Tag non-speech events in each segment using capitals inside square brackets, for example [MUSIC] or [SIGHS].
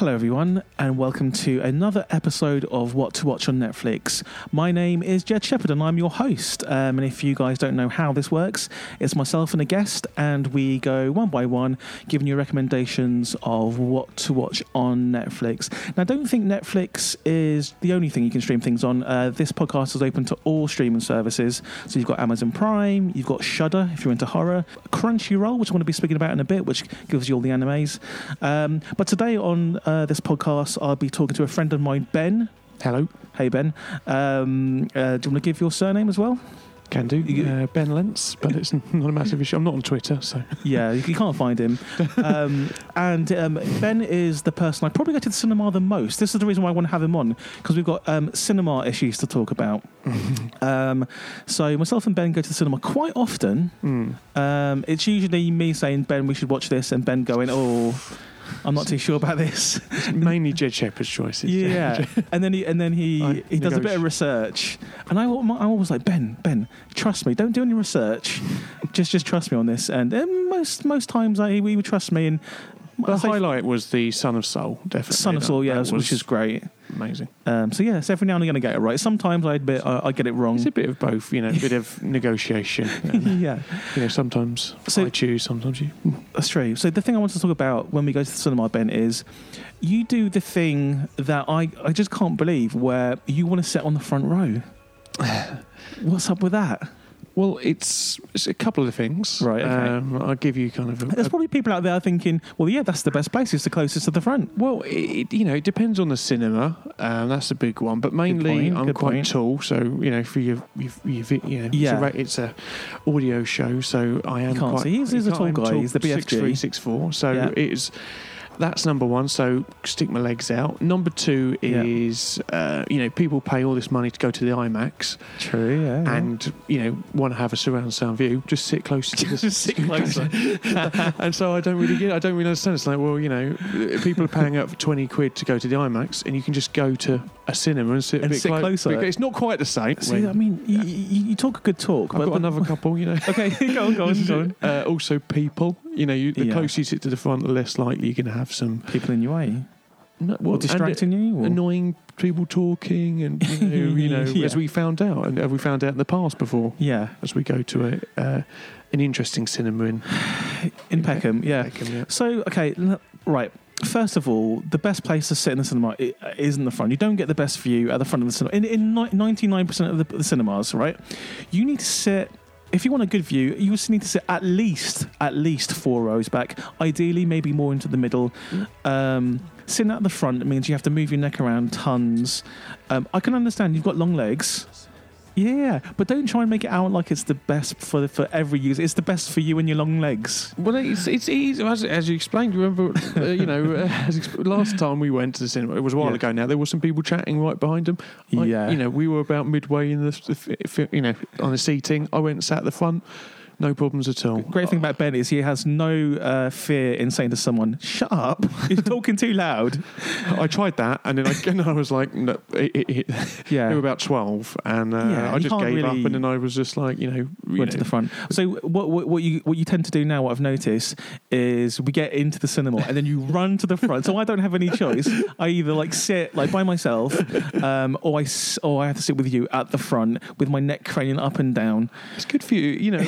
Hello, everyone, and welcome to another episode of What to Watch on Netflix. My name is Jed Shepherd, and I'm your host. Um, and if you guys don't know how this works, it's myself and a guest, and we go one by one, giving you recommendations of what to watch on Netflix. Now, don't think Netflix is the only thing you can stream things on. Uh, this podcast is open to all streaming services. So you've got Amazon Prime, you've got Shudder if you're into horror, Crunchyroll, which I'm going to be speaking about in a bit, which gives you all the animes. Um, but today on uh, this podcast, I'll be talking to a friend of mine, Ben. Hello, Hey, Ben. Um, uh, do you want to give your surname as well? can do. Uh, ben Lentz, but it's not a massive issue. I'm not on Twitter, so Yeah, you, can't find him. [LAUGHS] Um, and um, Ben is the person I probably go to the cinema the most. This is the reason why I want to have him on because we've got um, cinema issues to talk about. [LAUGHS] um, so myself and Ben go to the cinema quite often. mm. Um, it's usually me saying, Ben, we should watch this, and Ben going, oh. I'm not too sure about this. mainly Jed Shepherd's choices. Yeah, and then he and then he [LAUGHS] I he does a bit of research, and I I'm always like Ben Ben, trust me, don't do any research, just just trust me on this. And um, most most times I he would trust me, and The say highlight was the Son of Saul, definitely. Son of That- Saul, yeah, that which is great. amazing. Um, so yeah, so every now and again I get it right. Sometimes I admit I, I get it wrong. It's a bit of both, you know, a bit of [LAUGHS] negotiation. and, [LAUGHS] yeah, you know, sometimes So- I choose, sometimes you. that's true. So the thing I want to talk about when we go to the cinema, Ben, is you do the thing that I I just can't believe, where you want to sit on the front row. [SIGHS] What's up with that? Well, it's it's a couple of things. Right, okay. Um, I'll give you kind of a, There's a probably people out there thinking, well, yeah, that's the best place. It's the closest to the front. Well, it, you know, it depends on the cinema. Um, that's a big one. But mainly, I'm good quite point. tall, so you know, for your, your, your vi- you know, Yeah. it's, a, it's a audio show, so I am. You can't quite, see. He's- he's a tall guy. He's the BFG. Six three, six four. So Yeah. it's that's number one. So stick my legs out. Number two Yeah. is uh, you know people pay all this money to go to the IMAX True, yeah. and you know want to have a surround sound view. Just sit closer to the Just sit closer. [LAUGHS] and so I don't really get. I don't really understand. It's like, well, you know, people are paying up for twenty quid to go to the IMAX, and you can just go to a cinema and sit a And bit sit clo- closer. It's not quite the same. See, when- I mean, you, you, you talk a good talk, I've but got another couple, you know. [LAUGHS] okay, go on, go on, [LAUGHS] go on. Uh, also, people. You know, you, the Yeah. closer you sit to the front, the less likely you're going to have some People in your way, no, or distracting you. Or? annoying people talking, and you [LAUGHS] know, you know Yeah. as we found out, and have we found out in the past before, Yeah, as we go to a uh, an interesting cinema in [SIGHS] in Peckham. Yeah. Peckham, yeah. So, okay, l- right. First of all, the best place to sit in the cinema is in the front. You don't get the best view at the front of the cinema. In, in ninety nine percent of the, the cinemas, right? You need to sit. If you want a good view, you just need to sit at least at least four rows back. Ideally, maybe more into the middle. Um, sitting at the front means you have to move your neck around tons. Um, I can understand you've got long legs. Yeah, but don't try and make it out like it's the best for for every user. It's the best for you and your long legs. Well, it's it's easy as, as you explained. You remember, uh, you know, uh, [LAUGHS] last time we went to the cinema, it was a while Yeah. ago. Now there were some people chatting right behind them. I- Yeah. you know, we were about midway in the, the f- f- you know, on the seating. I went and sat at the front, no problems at all. Great thing about Ben is he has no uh, fear in saying to someone, "Shut up! [LAUGHS] You're talking too loud." I tried that, and then I, and I was like, no, it, it, it, Yeah, they were about twelve, and uh, Yeah, I just gave up, and then I was just like, you know, you went to the front. So what, what what you what you tend to do now, what I've noticed, is we get into the cinema and then you run to the front. So I don't have any choice. I either like sit like by myself, um, or I or I have to sit with you at the front with my neck craning up and down. It's good for you, you know.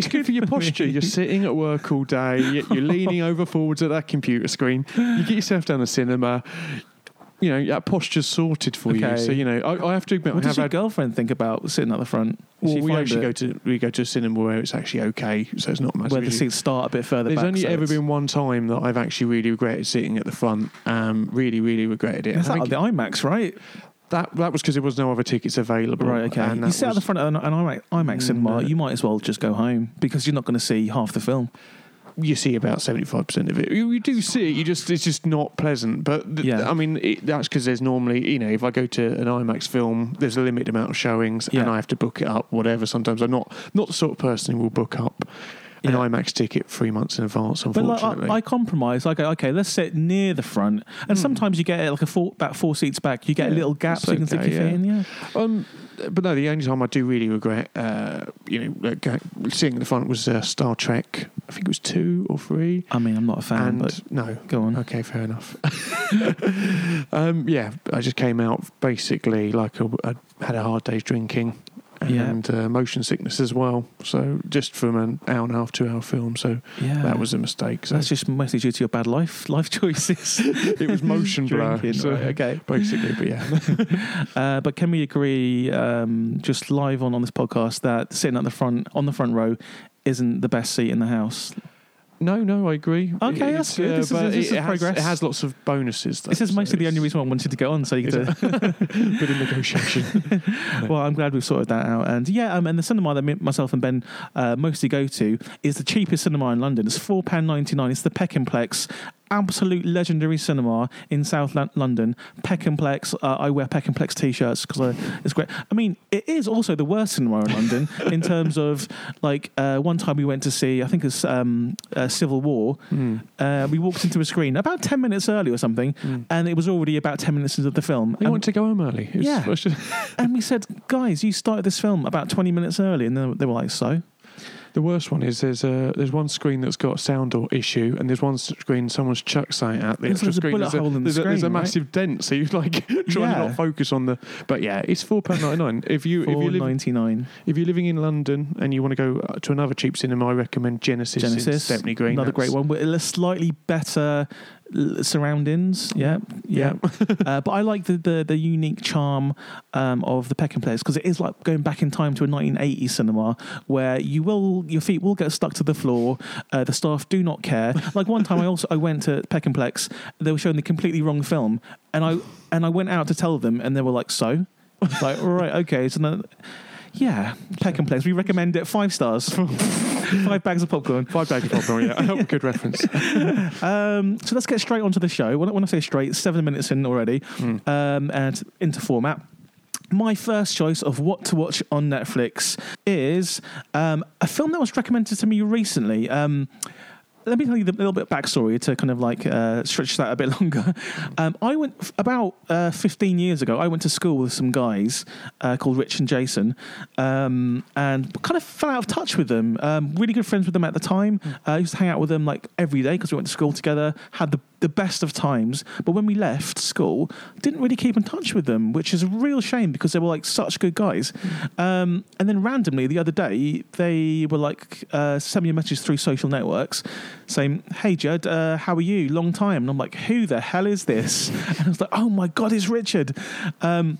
It's It's, not it's good for your [LAUGHS] posture. You're sitting at work all day. you- You're leaning over forwards at that computer screen. You get yourself down the cinema. You know that posture's sorted for you. So you know, I, I have to admit, What I does have your had. girlfriend think about sitting at the front? Well, we actually it- go to we go to a cinema where it's actually okay, so it's not massive. where the seats start a bit further There's back. only so ever it's- been one time that I've actually really regretted sitting at the front. Um, really, really regretted it. it. Is I that think the IMAX, right? That that was because there was no other tickets available. Right, okay. And You sit at the front of an, an IMAX, IMAX Mm, cinema, no. you might as well just go home because you're not going to see half the film. you see about seventy five percent of it. You, you do see it. You just it's just not pleasant. But th- Yeah. I mean it, that's because there's normally you know if I go to an IMAX film, there's a limited amount of showings, Yeah. and I have to book it up. Whatever. Sometimes I'm not not the sort of person who will book up an Yeah. IMAX ticket three months in advance. But like, Unfortunately, I, I compromise. I go, okay, let's sit near the front, and Hmm. sometimes you get it like a four, about four seats back. You get a Yeah, little gap so you can stick your feet in. Yeah, um, but no, the only time I do really regret, uh, you know, seeing the front was uh, Star Trek. I think it was two or three. I mean, I'm not a fan, and but no, go on. okay, fair enough. [LAUGHS] um, yeah, I just came out basically like a, I had a hard day's drinking. Yeah. And uh, motion sickness as well. So just from an hour and a half, two hour film. So Yeah, that was a mistake. So That's just mostly due to your bad life life choices. [LAUGHS] it was motion blur. So right, okay. basically, but yeah. [LAUGHS] Uh, but can we agree, um, just live on on this podcast, that sitting at the front on the front row isn't the best seat in the house? No, no, I agree. Okay, that's good. This is- but this is it, has, progress. it has lots of bonuses. Though, This is so mostly the only reason why I wanted to get on, so you get a [LAUGHS] bit of negotiation. [LAUGHS] well, I'm glad we've sorted that out. And yeah, um, and the cinema that me, myself and Ben uh, mostly go to is the cheapest cinema in London. It's four pound ninety nine. It's the Peckhamplex. Absolute legendary cinema in South Lon- London. Peckhamplex. Uh, I wear Peckhamplex t-shirts because it's great. I mean, it is also the worst cinema in London [LAUGHS] in terms of like uh, one time we went to see. I think it's um, uh, Civil War. Mm. Uh, we walked into a screen about ten minutes early or something, Mm. and it was already about ten minutes into the film. You And- want to go home early? Yeah. [LAUGHS] and we said, guys, you started this film about 20 minutes early. And they were like, so? The worst one is there's a there's one screen that's got a sound or issue, and there's one screen someone's chucked something at the extra there's a screen. bullet there's, a, hole in the there's, a, there's a screen, right? massive dent, so you like [LAUGHS] trying Yeah. to not focus on the. But yeah, it's four pound ninety nine. If you if you live 499. if you're living in London and you want to go uh, to another cheap cinema, I recommend Genesis, Genesis. Stepney Green. Another That's- great one with a slightly better surroundings. Yeah. Yeah. [LAUGHS] uh, but I like the, the, the unique charm um, of the Peckhamplex because it is like going back in time to a 1980s cinema where you will your feet will get stuck to the floor. Uh, the staff do not care. [LAUGHS] Like one time, I also I went to Peckhamplex. They were showing the completely wrong film, and I and I went out to tell them, and they were like, "So." like right, okay. So then, yeah, Peckhamplex. We recommend it five stars, [LAUGHS] five bags of popcorn. Five bags of popcorn. Yeah, good reference. [LAUGHS] Um, so let's get straight onto the show. When I, when I say straight, seven minutes in already, Mm. um, and into format. My first choice of what to watch on Netflix is um, a film that was recommended to me recently. Let me tell you the little bit of backstory to kind of like uh, stretch that a bit [LAUGHS] longer. Um, I went f- about uh, 15 years ago. I went to school with some guys uh, called Rich and Jason, um, and kind of fell out of touch with them. Um, really good friends with them at the time. Uh, I used to hang out with them like every day because we went to school together. Had the the best of times. But when we left school, didn't really keep in touch with them, which is a real shame because they were like such good guys. Um, and then randomly the other day, they were like, uh, sent me a message through social networks saying, Hey, Judd, uh, how are you? Long time. And I'm like, Who the hell is this? [LAUGHS] And I was like, Oh my God, it's Richard. Um,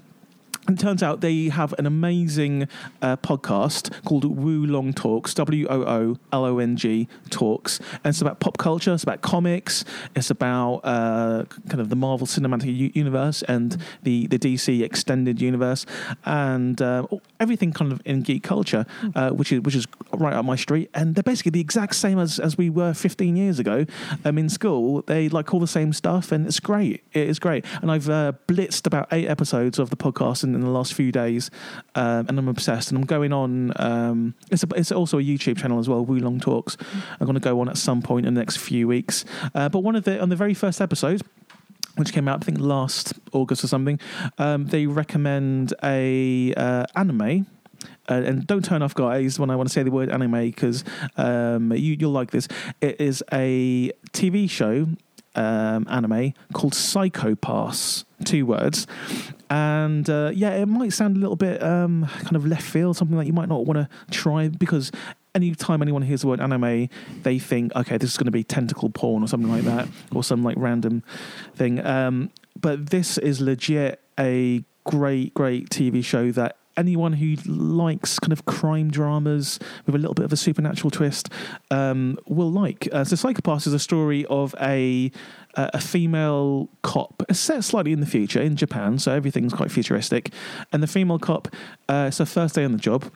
and it turns out they have an amazing uh, podcast called Woo Long Talks, W O O L O N G Talks. And it's about pop culture, it's about comics, it's about uh, kind of the Marvel Cinematic U- Universe and the, the DC Extended Universe, and uh, everything kind of in geek culture, uh, which is which is right up my street. And they're basically the exact same as, as we were 15 years ago um, in school. They like all the same stuff, and it's great. It is great. And I've uh, blitzed about eight episodes of the podcast in, in the last few days, um, and I'm obsessed. And I'm going on. Um, it's a, it's also a YouTube channel as well. Woo Long Talks. I'm going to go on at some point in the next few weeks. Uh, but one of the on the very first episode which came out I think last August or something. Um, they recommend a uh, anime. Uh, and don't turn off, guys, when I want to say the word anime because um, you, you'll like this. It is a TV show um, anime called Psycho Pass. Two words, and uh, yeah, it might sound a little bit um, kind of left field, something that you might not want to try because anytime anyone hears the word anime, they think, okay, this is going to be tentacle porn or something like that, or some like random thing. Um, but this is legit a great, great TV show that anyone who likes kind of crime dramas with a little bit of a supernatural twist um, will like. Uh, so Psycho Pass is a story of a uh, a female cop. It's set slightly in the future in Japan, so everything's quite futuristic. And the female cop, uh, it's her first day on the job.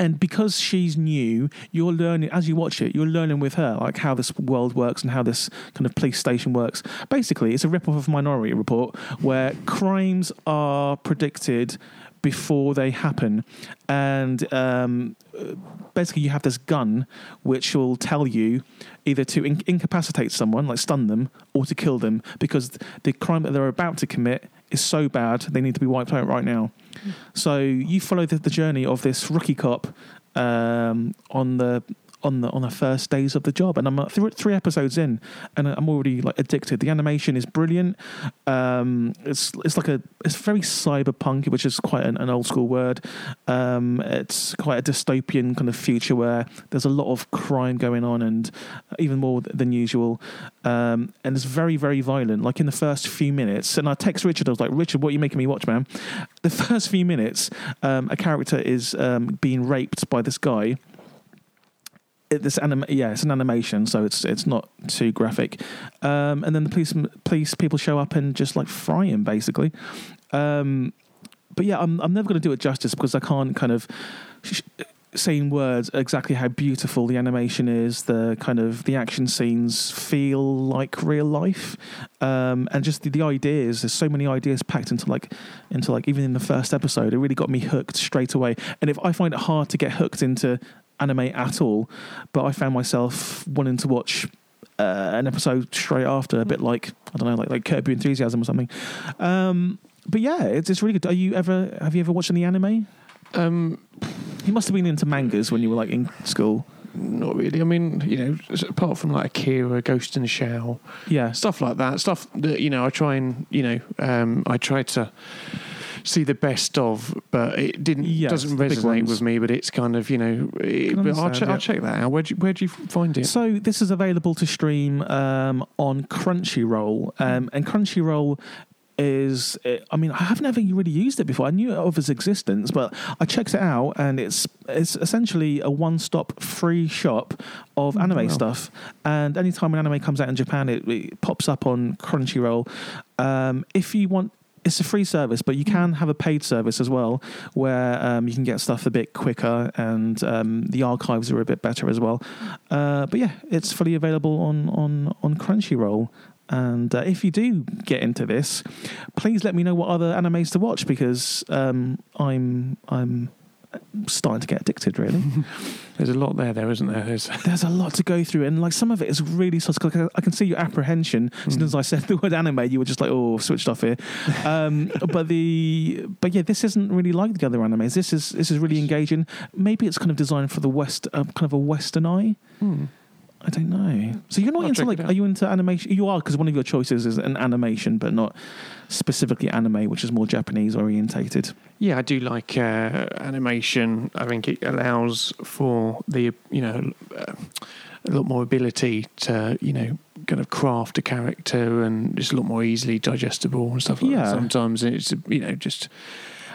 And because she's new, you're learning as you watch it. You're learning with her, like how this world works and how this kind of police station works. Basically, it's a rip-off of Minority Report, where crimes are predicted before they happen, and um, basically you have this gun which will tell you either to in- incapacitate someone, like stun them, or to kill them, because the crime that they're about to commit is so bad they need to be wiped out right now. So you follow the, the journey of this rookie cop um, on the on the on the first days of the job, and I'm uh, th- three episodes in, and I'm already like addicted. The animation is brilliant. Um, it's it's like a it's very cyberpunk, which is quite an, an old school word. Um, it's quite a dystopian kind of future where there's a lot of crime going on, and even more than usual. Um, and it's very very violent. Like in the first few minutes, and I text Richard. I was like, Richard, what are you making me watch, man? The first few minutes, um, a character is um, being raped by this guy this anim- yeah, it's an animation, so it's it's not too graphic. Um, and then the police police people show up and just like fry him basically. Um, but yeah, I'm I'm never going to do it justice because I can't kind of. Sh- say in words exactly how beautiful the animation is the kind of the action scenes feel like real life um, and just the, the ideas there's so many ideas packed into like into like even in the first episode it really got me hooked straight away and if i find it hard to get hooked into anime at all, but I found myself wanting to watch uh, an episode straight after, a bit like I don't know, like like Curb Your Enthusiasm or something. Um, but yeah, it's, it's really good. Are you ever have you ever watched any anime? Um, you must have been into mangas when you were like in school. Not really. I mean, you know, apart from like Akira, Ghost in the Shell, yeah, stuff like that. Stuff that you know, I try and you know, um, I try to see the best of, but it didn't yes, doesn't resonate with me. But it's kind of you know, it, I'll, I'll, check that out. Where do you, where do you find it? So this is available to stream um, on Crunchyroll, um, and Crunchyroll is I mean I have never really used it before. I knew of its existence, but I checked it out and it's it's essentially a one-stop free shop of oh, anime wow. stuff. And anytime an anime comes out in Japan, it, it pops up on Crunchyroll. Um, if you want it's a free service, but you hmm. can have a paid service as well, where um, you can get stuff a bit quicker and um, the archives are a bit better as well. Uh, but yeah, it's fully available on on on Crunchyroll. And uh, if you do get into this, please let me know what other animes to watch because um, I'm I'm starting to get addicted. Really, [LAUGHS] there's a lot there, there isn't there? There's [LAUGHS] there's a lot to go through, and like some of it is really. I can see your apprehension as soon as I said [LAUGHS] the word anime. You were just like, oh, switched off here. Um, but the but yeah, this isn't really like the other animes. This is this is really engaging. Maybe it's kind of designed for the west, uh, kind of a Western eye. Hmm. I don't know. So you're not I'll into like, are you into animation? You are because one of your choices is an animation, but not specifically anime, which is more Japanese orientated. Yeah, I do like uh, animation. I think it allows for the you know uh, a lot more ability to you know kind of craft a character, and it's a lot more easily digestible and stuff like yeah. that. Sometimes it's you know just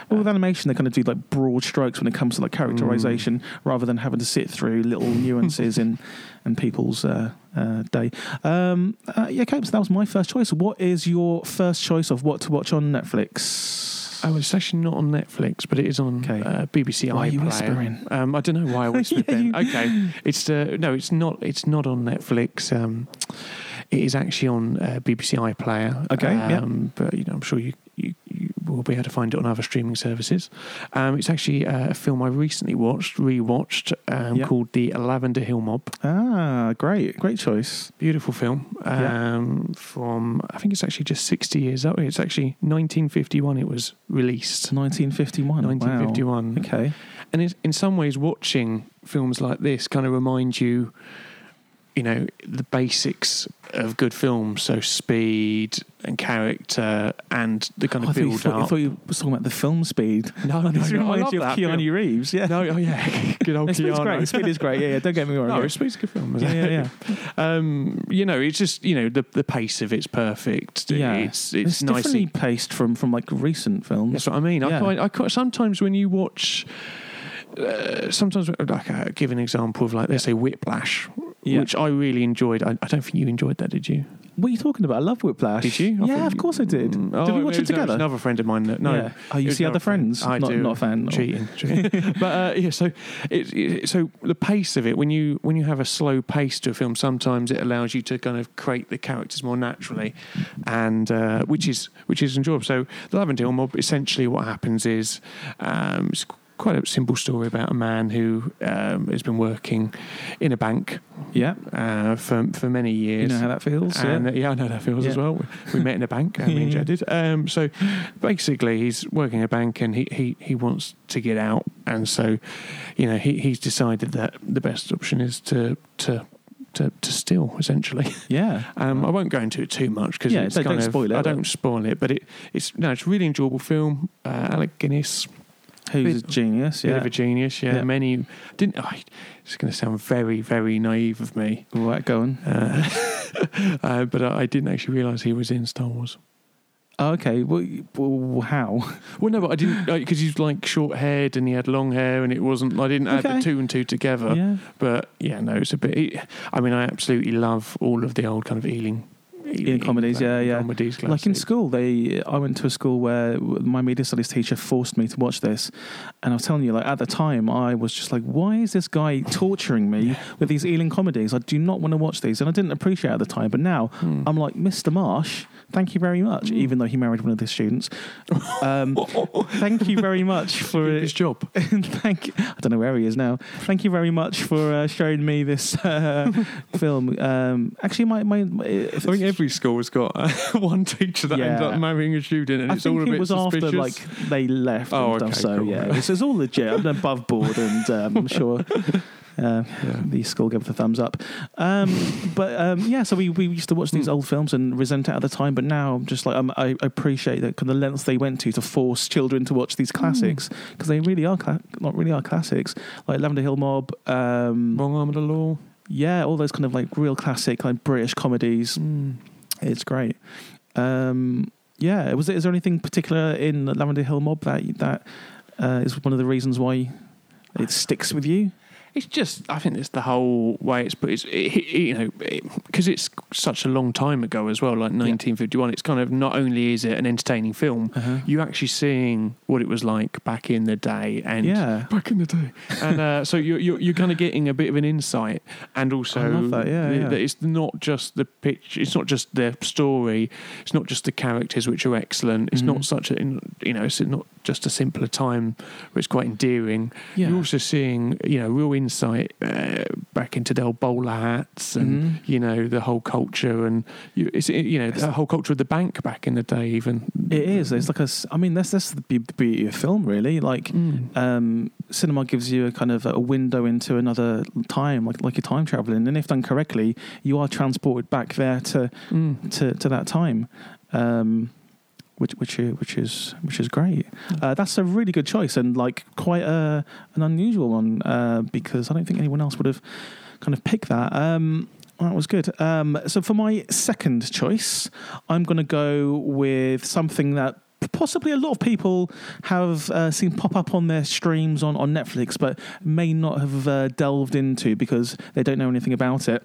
well, with animation, they kind of do like broad strokes when it comes to like characterization, mm. rather than having to sit through little nuances in in people's uh, uh, day. Um, uh, yeah, okay, so that was my first choice. What is your first choice of what to watch on Netflix? Oh, it's actually not on Netflix, but it is on okay. uh, BBC why iPlayer. Are you whispering? Um, I don't know why I [LAUGHS] whispered yeah, then. Okay, it's uh, no, it's not. It's not on Netflix. Um, it is actually on uh, BBC iPlayer. Okay, um, yeah. But you know, I'm sure you, you, you will be able to find it on other streaming services. Um, it's actually uh, a film I recently watched, rewatched, um, called The Lavender Hill Mob. Ah, great, great choice. Beautiful film. Um. From I think it's actually just 60 years old. It's actually 1951. It was released. 1951. 1951. Wow. Okay. And in some ways, watching films like this kind of remind you you know the basics of good films, so speed and character and the kind of oh, build thought, up. I thought you were talking about the film speed. No, no, [LAUGHS] this no, reminds you of Keanu film. Reeves. Yeah, no, oh yeah, [LAUGHS] good old [LAUGHS] Speed's Keanu. great. Speed is great. Yeah, yeah. Don't get me wrong. No, yeah. Speed's a good film. Yeah, yeah, yeah. um, you know, it's just you know the the pace of it's perfect. Yeah, it's it's, it's nicely paced from from like recent films. That's what I mean. Yeah. I, quite, I quite, sometimes when you watch. Uh, sometimes, like, uh, give an example of like, let's say Whiplash, yeah. which I really enjoyed. I, I, don't think you enjoyed that, did you? What are you talking about? I love Whiplash. Did you? I yeah, of course I did. Mm, oh, did we watch it, together? another friend of mine. That, no. Yeah. Oh, you see other friends? Friend. I not, do. Not a fan. [LAUGHS] Cheating. [LAUGHS] cheating. but uh, yeah, so it, it, so the pace of it when you when you have a slow pace to a film, sometimes it allows you to kind of create the characters more naturally, and uh, which is which is enjoyable. So the Love and Lavender Mob, essentially, what happens is um, quite a simple story about a man who um, has been working in a bank Yeah. uh, for for many years. You know how that feels? And yeah. uh, yeah, I know how that feels as well. We, we met in a bank, me and Jed [LAUGHS] did. Um, so basically, he's working in a bank and he, he, he wants to get out. And so, you know, he, he's decided that the best option is to to to, to steal, essentially. Yeah. [LAUGHS] Um, I won't go into it too much because Yeah, it's don't- kind don't of, spoil it, I don't spoil it, but it, it's no, it's a really enjoyable film. Uh, Alec Guinness, Who's a bit- genius? bit Yeah. of a genius. Yeah, Yeah. many didn't. Oh, it's going to sound very very naive of me, Right, go on. uh, [LAUGHS] uh, but I, I didn't actually realise he was in Star Wars. Oh, okay. Well, well, how? [LAUGHS] Well, no, but I didn't because he's like short haired and he had long hair, and it wasn't. I didn't add Okay. the two and two together. yeah. But yeah, no, it's a bit. I mean, I absolutely love all of the old kind of Ealing, Ealing comedies, yeah, yeah. comedies. Like in school, they I went to a school where my media studies teacher forced me to watch this, and I was telling you, like at the time, I was just like, "Why is this guy [LAUGHS] torturing me with these Ealing comedies? I do not want to watch these," and I didn't appreciate it at the time. But now Hmm. I'm like, "Mr. Marsh, thank you very much." Mm. Even though he married one of the students, um, [LAUGHS] thank you very much for his job. [LAUGHS] thank. I don't know where he is now. Thank you very much for uh, showing me this uh, [LAUGHS] film. Um, actually, my my, my I think every school has got uh, one teacher that ends up marrying a student, and I it's all think a it bit was suspicious. after like they left Oh, and stuff. okay, so cool. yeah, it's, it's all legit. I'm above board, and um, I'm sure uh, Yeah. the school gave it the thumbs up. Um, [LAUGHS] but um, yeah, so we, we used to watch these Mm. old films and resent it at the time. But now I'm just like um, I appreciate that kind of lengths they went to to force children to watch these classics because they really are cla- not really are classics like Lavender Hill Mob. Um, Wrong arm of the law. yeah, all those kind of like real classic like British comedies. Mm. It's great. Um, yeah, was there, is there anything particular in Lavender Hill Mob that that uh, is one of the reasons why it sticks with you? It's just, I think it's the whole way it's put. It's, it, it- you know, because it's such a long time ago as well, like 1951. It's kind of not only is it an entertaining film, Uh-huh. you're actually seeing what it was like back in the day, and Yeah, back in the day, and uh, so you're, you're you're kind of getting a bit of an insight, and also I love that, yeah, the- yeah. that it's not just the pitch, it's not just the story, it's not just the characters which are excellent. It's Mhm. not such a you know, it's not just a simpler time where it's quite endearing. yeah. You're also seeing, you know, real insight uh, back into their bowler hats and, Mhm. you know, the whole culture and, you, it's, you know, the whole culture of the bank back in the day, even. It is. It's like a. I mean, that's that's the beauty of film, really. Like, Mm. um, cinema gives you a kind of a window into another time, like like you're time traveling, and if done correctly, you are transported back there to Mm. to, to that time, um, which which which is which is great. Uh, that's a really good choice and like quite a an unusual one uh, because I don't think anyone else would have kind of picked that. Um, that was good. Um, so for my second choice, I'm going to go with something that possibly a lot of people have uh, seen pop up on their streams on, on Netflix, but may not have uh, delved into because they don't know anything about it.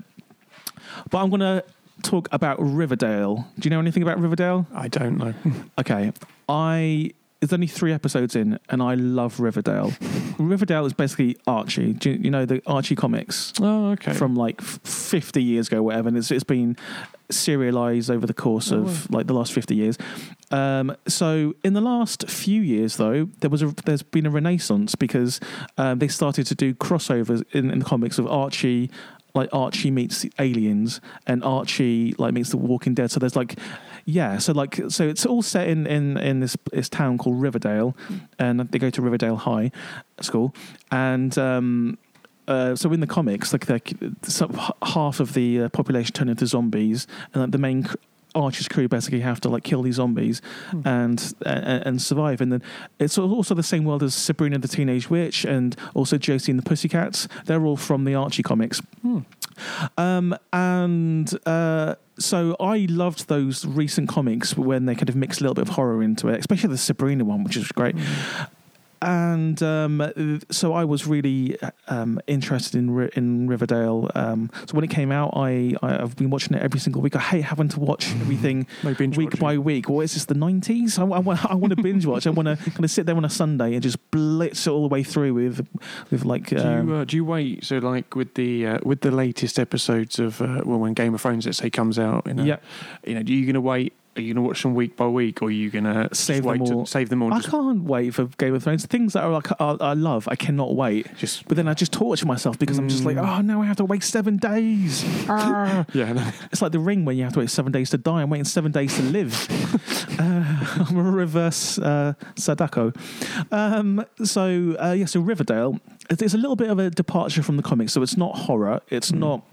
But I'm going to talk about Riverdale. Do you know anything about Riverdale? I don't know. [LAUGHS] Okay, I there's only three episodes in, and I love Riverdale. [LAUGHS] Riverdale is basically Archie. Do you, you know the Archie comics Oh, okay. from like 50 years ago, whatever, and it's, it's been serialized over the course Oh, of like the last 50 years. Um, so in the last few years, though, there was a there's been a renaissance because um, they started to do crossovers in, in the comics of Archie. Like Archie meets aliens, and Archie like meets the Walking Dead. So there's like, yeah. So like, so it's all set in in in this this town called Riverdale, and they go to Riverdale High School, and um, uh, so in the comics, like, half of the uh, population turn into zombies, and like, the main Archie's crew basically have to like kill these zombies Hmm. and, and and survive. And then it's also the same world as Sabrina the Teenage Witch and also Josie and the Pussycats. They're all from the Archie comics. Hmm. Um, and uh, so I loved those recent comics when they kind of mixed a little bit of horror into it, especially the Sabrina one, which is great. And um, so I was really um, interested in Ri- in Riverdale. Um, so when it came out, I, I I've been watching it every single week. I hate having to watch [LAUGHS] everything week watching. by week. What is this? The nineties? I, I, want- I want to binge watch. I want to kind of sit there on a Sunday and just blitz it all the way through with with like. Do Um, you, uh, do you wait? So, like with the uh, with the latest episodes of uh, well, when Game of Thrones, let's say, comes out, in a, yeah, you know, are you going to wait Are you going to watch them week by week, or are you going to Save wait them to all. save them all? I Just, can't wait for Game of Thrones. Things that are like I, I love, I cannot wait. just But then I just torture myself because I'm just like, Mm. oh now I have to wait seven days. Ah. [LAUGHS] yeah. No. It's like the ring when you have to wait seven days to die. I'm waiting seven days to live. [LAUGHS] uh, [LAUGHS] I'm a reverse uh, Sadako. Um, so uh, yeah, so Riverdale. It's a little bit of a departure from the comics. So it's not horror. It's Mm. not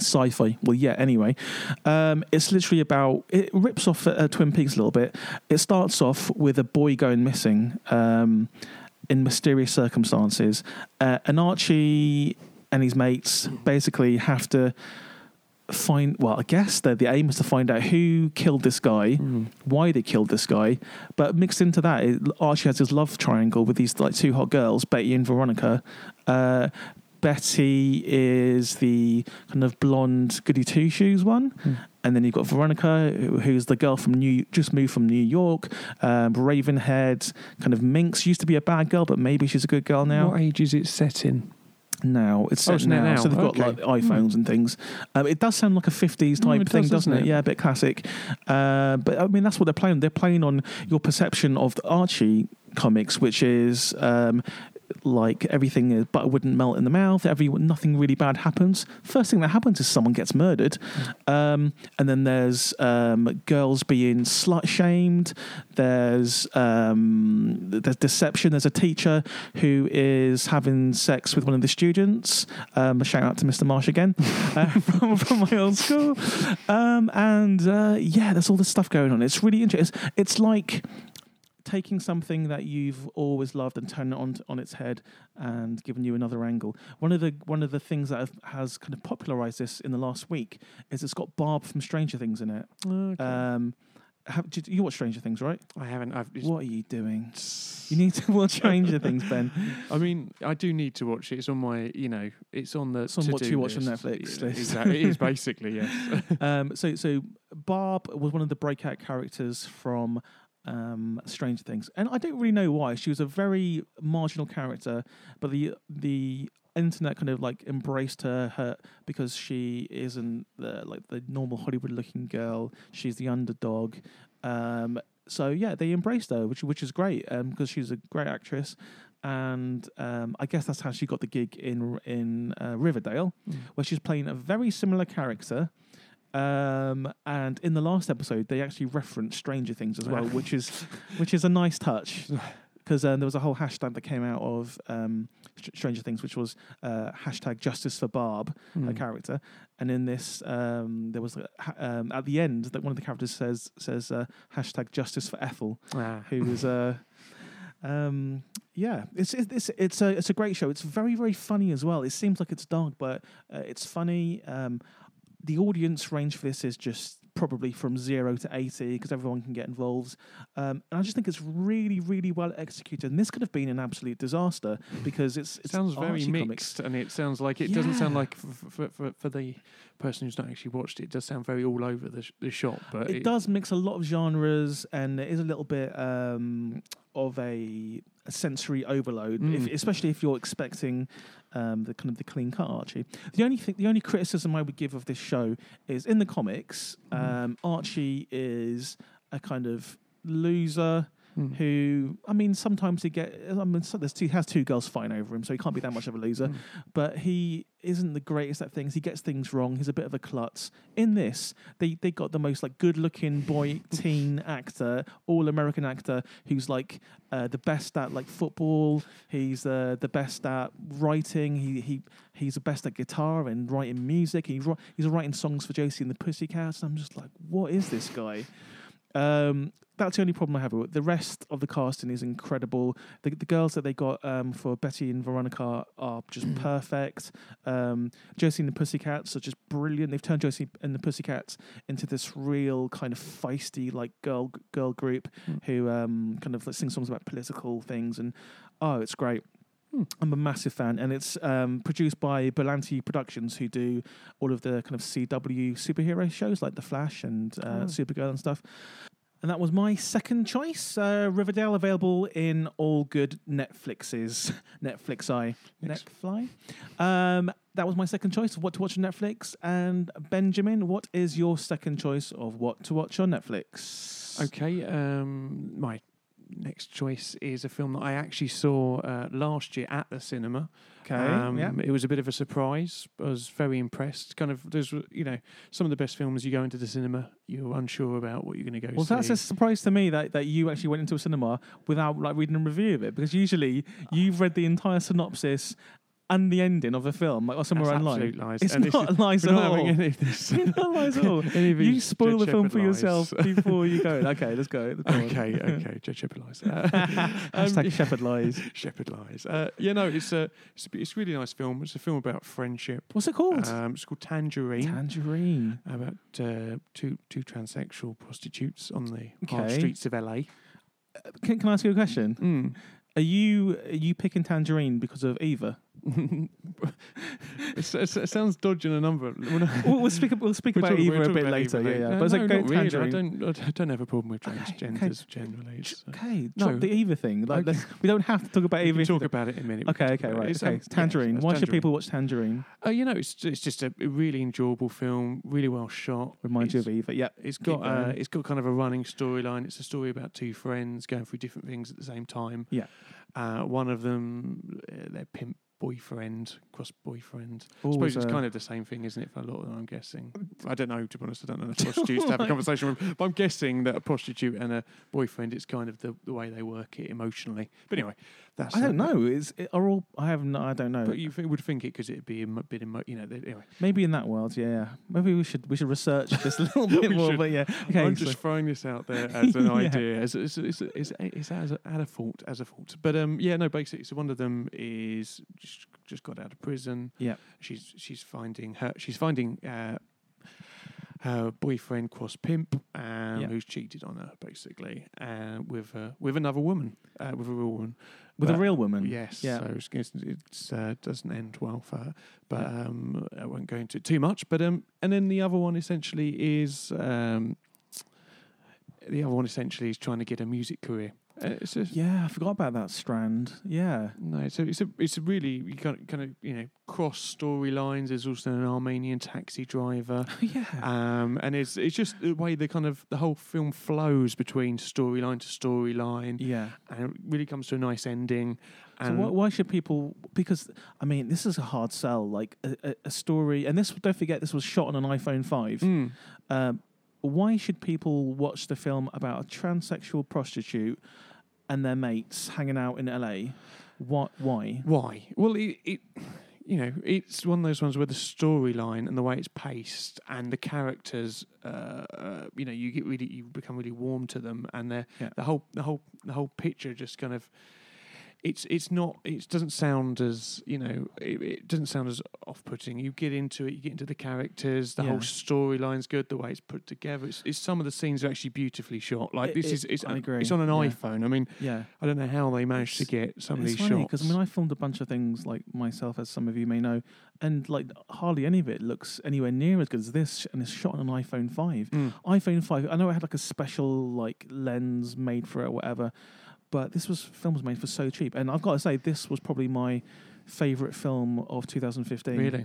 sci-fi. Well, yeah. Anyway, um, it's literally about. It rips off uh, Twin Peaks a little bit. It starts off with a boy going missing. Um, in mysterious circumstances, uh, and Archie and his mates basically have to find well i guess the, the aim is to find out who killed this guy Mm. why they killed this guy but mixed into that it, archie has his love triangle with these like two hot girls betty and veronica uh, betty is the kind of blonde goody two shoes one Mm. and then you've got veronica who- who's the girl from new just moved from new york um, ravenhead kind of minx used to be a bad girl but maybe she's a good girl now What age is it set in? now. It's Oh, set it's now. now. So they've got Okay. like iPhones and things. Um, it does sound like a 50s Mm, type it thing, does, doesn't doesn't it? it? Yeah, a bit classic. Uh, but I mean, that's what they're playing. They're playing on your perception of the Archie comics, which is um, like everything is butter wouldn't melt in the mouth. Every nothing really bad happens. First thing that happens is someone gets murdered, um, and then there's um, girls being slut shamed. There's um, there's deception. There's a teacher who is having sex with one of the students. Um, a shout out to Mr. Marsh again [LAUGHS] uh, from, from my old school. Um, and uh, yeah, there's all this stuff going on. It's really interesting. It's, it's like taking something that you've always loved and turning it on on its head and giving you another angle. One of the one of the things that have, has kind of popularized this in the last week is it's got Barb from Stranger Things in it. Okay. Um, have, did you watch Stranger Things, right? I haven't. I've, What are you doing? You need to watch Stranger Things, Ben. [LAUGHS] I mean, I do need to watch it. It's on my, you know, it's on the. It's on what you watch on. Netflix Yeah. Exactly. It is [LAUGHS] basically yes. um, so so Barb was one of the breakout characters from um, Stranger Things, and I don't really know why. She was a very marginal character, but the the internet kind of like embraced her, her because she isn't the, like the normal Hollywood looking girl. She's the underdog. Um, so yeah, they embraced her, which which is great because she's a great actress. And um, I guess that's how she got the gig in in uh, Riverdale where she's playing a very similar character. Um, and in the last episode, they actually referenced Stranger Things as well, which is [LAUGHS] which is a nice touch. [SIGHS] Because um, there was a whole hashtag that came out of um, Str- Stranger Things, which was uh, hashtag Justice for Barb, Mm. character. And in this, um, there was a, um, at the end that one of the characters says says uh, hashtag Justice for Ethel, Ah. who is a um yeah it's it's it's it's a it's a great show it's very very funny as well it seems like it's dark but uh, it's funny um the audience range for this is just probably from 0 to 80 because everyone can get involved um and i just think it's really really well executed and this could have been an absolute disaster because it's It it's sounds very mixed, comics. and it sounds like it doesn't sound like for, for, for, the person who's not actually watched it. It does sound very all over the, sh- the shop, but it, does mix a lot of genres and there is a little bit um, of a sensory overload, if, Mm. especially if you're expecting um, the kind of the clean cut Archie. The only thing, the only criticism I would give of this show is in the comics, Mhm. um, Archie is a kind of loser Mm. who I mean sometimes he get I mean so there's two he has two girls fighting over him so he can't be that much of a loser. Mm. but he isn't the greatest at things. He gets things wrong. He's a bit of a klutz. In this they they got the most like good looking boy [LAUGHS] teen actor all American actor who's like uh, the best at like football. He's uh, the best at writing. He he he's the best at guitar and writing music. He's he's writing songs for Josie and the Pussycats. And I'm just like what is this guy? Um, that's the only problem I have with it. The rest of the casting is incredible. The, the girls that they got um, for Betty and Veronica are just perfect. Um, Josie and the Pussycats are just brilliant. They've turned Josie and the Pussycats into this real kind of feisty like girl girl group Mm. who um, kind of like, sing songs about political things and oh, it's great. Hmm. I'm a massive fan, and it's um, produced by Berlanti Productions, who do all of the kind of CW superhero shows like The Flash and uh, Oh. Supergirl and stuff. And that was my second choice. Uh, Riverdale available in all good Netflixes. [LAUGHS] Netflix I. Netfly. Um, that was my second choice of what to watch on Netflix. And Benjamin, what is your second choice of what to watch on Netflix? Okay, um, my next choice is a film that I actually saw uh, last year at the cinema. Okay. Um, yeah. It was a bit of a surprise. I was very impressed. Kind of, there's, you know, some of the best films you go into the cinema, you're unsure about what you're going to go Well, see. that's a surprise to me that, that you actually went into a cinema without like reading a review of it because usually you've read the entire synopsis and the ending of a film like or somewhere That's online. lies. It's And not lies at all. having any of this. [LAUGHS] It's not lies at all. [LAUGHS] You spoil the film for Shepherd yourself before you go. [LAUGHS] Okay, let's go. Let's go on. okay, okay, Jed Shepherd lies. Uh, Hashtag um, Shepherd lies. Shepherd lies. Uh, yeah, no, it's a, it's a it's a really nice film. It's a film about friendship. What's it called? Um, it's called Tangerine. Tangerine. about uh, two two transsexual prostitutes on the Okay. streets of LA. Can, can I ask you a question? Mm. Are you are you picking Tangerine because of Eva? It's- it's- it sounds dodging a number. We'll, we'll speak. We'll speak about Eva a bit later. Yeah, yeah. No, But it's no, like not really. I Tangerine. don't. I don't have a problem with Okay, transgenders generally. It's, uh, Okay, No. the Eva thing. Like, Okay. let's- we don't have to talk about Eva. talk about it in a minute. Okay, okay, right. It's, Okay, um, Tangerine. yes, Why should people watch Tangerine? Uh, you know, it's it's just a really enjoyable film, really well shot. Reminds you of Eva. Yeah. It's got uh, it's got kind of a running storyline. It's a story about two friends going through different things at the same time. Yeah. Uh, one of them, uh, their pimp boyfriend, cross boyfriend. I suppose it's uh, kind of the same thing, isn't it? For a lot of them, I'm guessing. I don't know. To be honest, I don't know enough [LAUGHS] prostitutes to have a conversation with. But I'm guessing that a prostitute and a boyfriend, it's kind of the, the way they work it emotionally. But anyway, that's. I don't know. Is it, are all? I have no. I don't know. But you th- would think it because it'd be a m- bit, emo- you know. they- Anyway, Maybe in that world, yeah. Maybe we should we should research this a little [LAUGHS] bit more. should. But yeah, okay. I'm so- just throwing this out there [LAUGHS] as an Yeah. idea, as it's, it's, it's, it's as a, at a fault, as a fault. But um, yeah, no, basically, so one of them is just, just got out of prison. Yeah. she's she's finding her, she's finding uh, her boyfriend cross pimp, um, Yeah. who's cheated on her basically, uh, with uh, with another woman, uh, with a real woman. With a real woman. Yes. Yeah. So it's, it's, it's uh, doesn't end well for her, but um, I won't go into it too much. But um, and then the other one essentially is um, the other one essentially is trying to get a music career. Uh, it's just, Yeah, I forgot about that strand. Yeah. No, so it's a it's a really you kind of, kind of you know cross storylines. There's also an Armenian taxi driver. [LAUGHS] yeah. Um, and it's it's just the way the kind of the whole film flows between storyline to storyline, yeah. and it really comes to a nice ending. So why, why should people? Because I mean, this is a hard sell. Like a, a, a story, and this don't forget, this was shot on an iPhone five. Mm. Um, why should people watch the film about a transsexual prostitute and their mates hanging out in LA? What? Why? Why? Well, it, it you know it's one of those ones where the storyline and the way it's paced and the characters, uh, uh, you know, you get really you become really warm to them, and the Yeah. the whole the whole the whole picture just kind of. It's it's not it doesn't sound as you know it, it doesn't sound as off putting. You get into it, you get into the characters. The Yeah. whole storyline's good. The way it's put together. It's, it's some of the scenes are actually beautifully shot. Like It- this it- is it's, I agree. it's on an Yeah. iPhone. I mean, Yeah. I don't know how they managed to get some of these funny shots. because I mean I filmed a bunch of things like myself, as some of you may know, and like hardly any of it looks anywhere near as good as this, and it's shot on an iPhone five. Mm. iPhone five. I know it had like a special like lens made for it or whatever, but this was film was made for so cheap, and I've got to say this was probably my favorite film of 2015. Really?